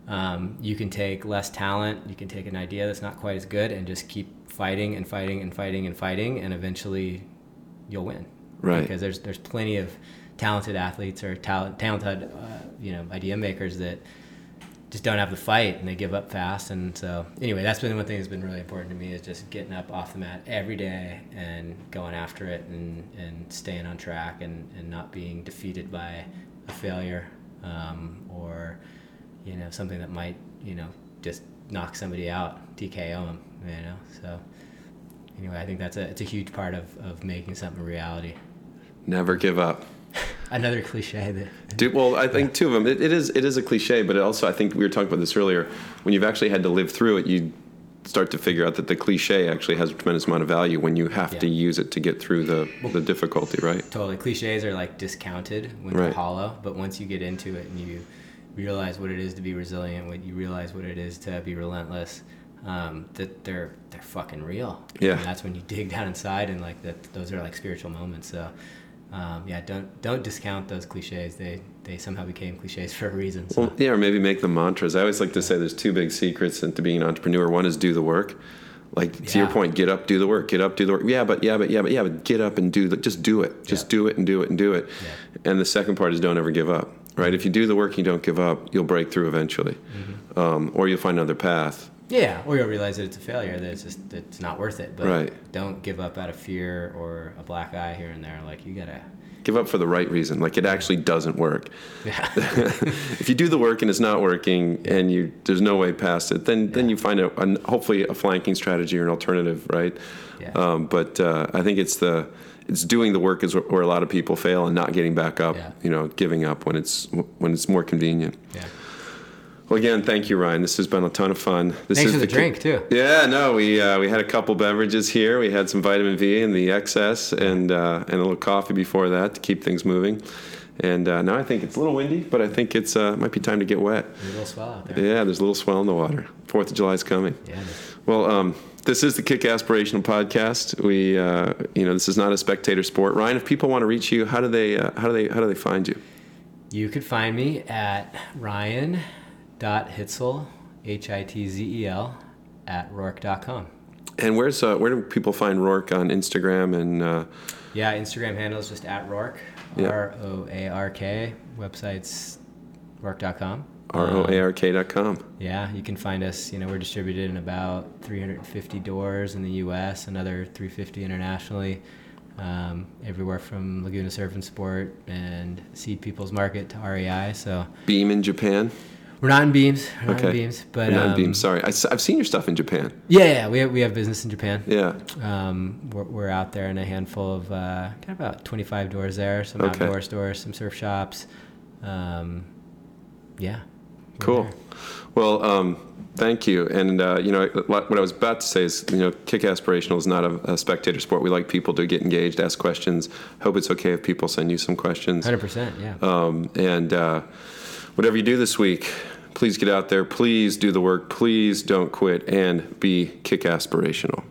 um, you can take less talent, you can take an idea that's not quite as good, and just keep fighting and fighting and fighting and fighting, and eventually you'll win. Right. Because there's there's plenty of talented athletes or talent, talented uh, you know idea makers that just don't have the fight and they give up fast. And so anyway, that's been one thing that's been really important to me is just getting up off the mat every day and going after it and, and staying on track and, and not being defeated by a failure um, or you know something that might you know just knock somebody out, TKO them. You know, so anyway, I think that's a it's a huge part of, of making something a reality. Never give up. Another cliche that. Dude, well, I think two of them. It, it is it is a cliche, but it also I think we were talking about this earlier. When you've actually had to live through it, you start to figure out that the cliche actually has a tremendous amount of value when you have Yeah. to use it to get through the the difficulty, right? Totally. Cliches are like discounted when Right. they're hollow, but once you get into it and you realize what it is to be resilient, when you realize what it is to be relentless, um, that they're they're fucking real. Yeah. And that's when you dig down inside and like that. Those are like spiritual moments. So. Um, yeah, don't don't discount those cliches. They they somehow became cliches for a reason. So. Well, yeah, or maybe make them mantras. I always like to say there's two big secrets into being an entrepreneur. One is do the work. Like to your point, get up, do the work, get up, do the work. Yeah, but yeah, but yeah, but yeah, but get up and do the, just do it. Just Yeah. do it and do it and do it. And the second part is don't ever give up. Right? If you do the work and you don't give up, you'll break through eventually, Mm-hmm. um, or you'll find another path. Yeah, or you'll realize that it's a failure, that it's just that it's not worth it. But Right. don't give up out of fear or a black eye here and there. Like you gotta. Give up for the right reason. Like it actually doesn't work. Yeah. *laughs* if you do the work and it's not working and you there's no way past it, then then you find a, an hopefully a flanking strategy or an alternative, right? Yeah. Um, but uh, I think it's the it's doing the work is where, where a lot of people fail and not getting back up. Yeah. You know, giving up when it's when it's more convenient. yeah. Well, again, thank you, Ryan. This has been a ton of fun. This Thanks is for the ki- drink too. Yeah, no, we uh, we had a couple beverages here. We had some vitamin V and the XS, and uh, and a little coffee before that to keep things moving. And uh, now I think it's a little windy, but I think it's uh, might be time to get wet. There's a little swell out there. Yeah, there's a little swell in the water. Fourth of July is coming. Yeah. Well, um, this is the Kick Aspirational podcast. We, uh, you know, this is not a spectator sport. Ryan, if people want to reach you, how do they, uh, how do they, how do they find you? You could find me at ryan.hitzel, H I T Z E L, at roark.com. And where's, uh, where do people find Roark on Instagram and? Uh, Yeah, Instagram handle is just at roark, Yeah. R O A R K. Website's roark.com. R O A R K dot com. Yeah, you can find us. You know, we're distributed in about 350 doors in the U.S., another 350 internationally, um, everywhere from Laguna Surf and Sport and Seed People's Market to REI. So Beam in Japan. We're not in Beams, we're not Okay. in Beams, but we're Not in um, Beam. Sorry, I, have seen your stuff in Japan. Yeah, yeah, we have, we have business in Japan. Yeah. Um, we're, we're out there in a handful of uh, kind of about 25 doors there, some Okay. outdoor stores, some surf shops. Um, yeah. Cool. there. Well, um, thank you. And uh, you know what I was about to say is, you know, kick aspirational is not a, a spectator sport. We like people to get engaged, ask questions. Hope it's okay if people send you some questions. 100%, yeah. Um, and uh, whatever you do this week, please get out there. Please do the work. Please don't quit and be kick aspirational.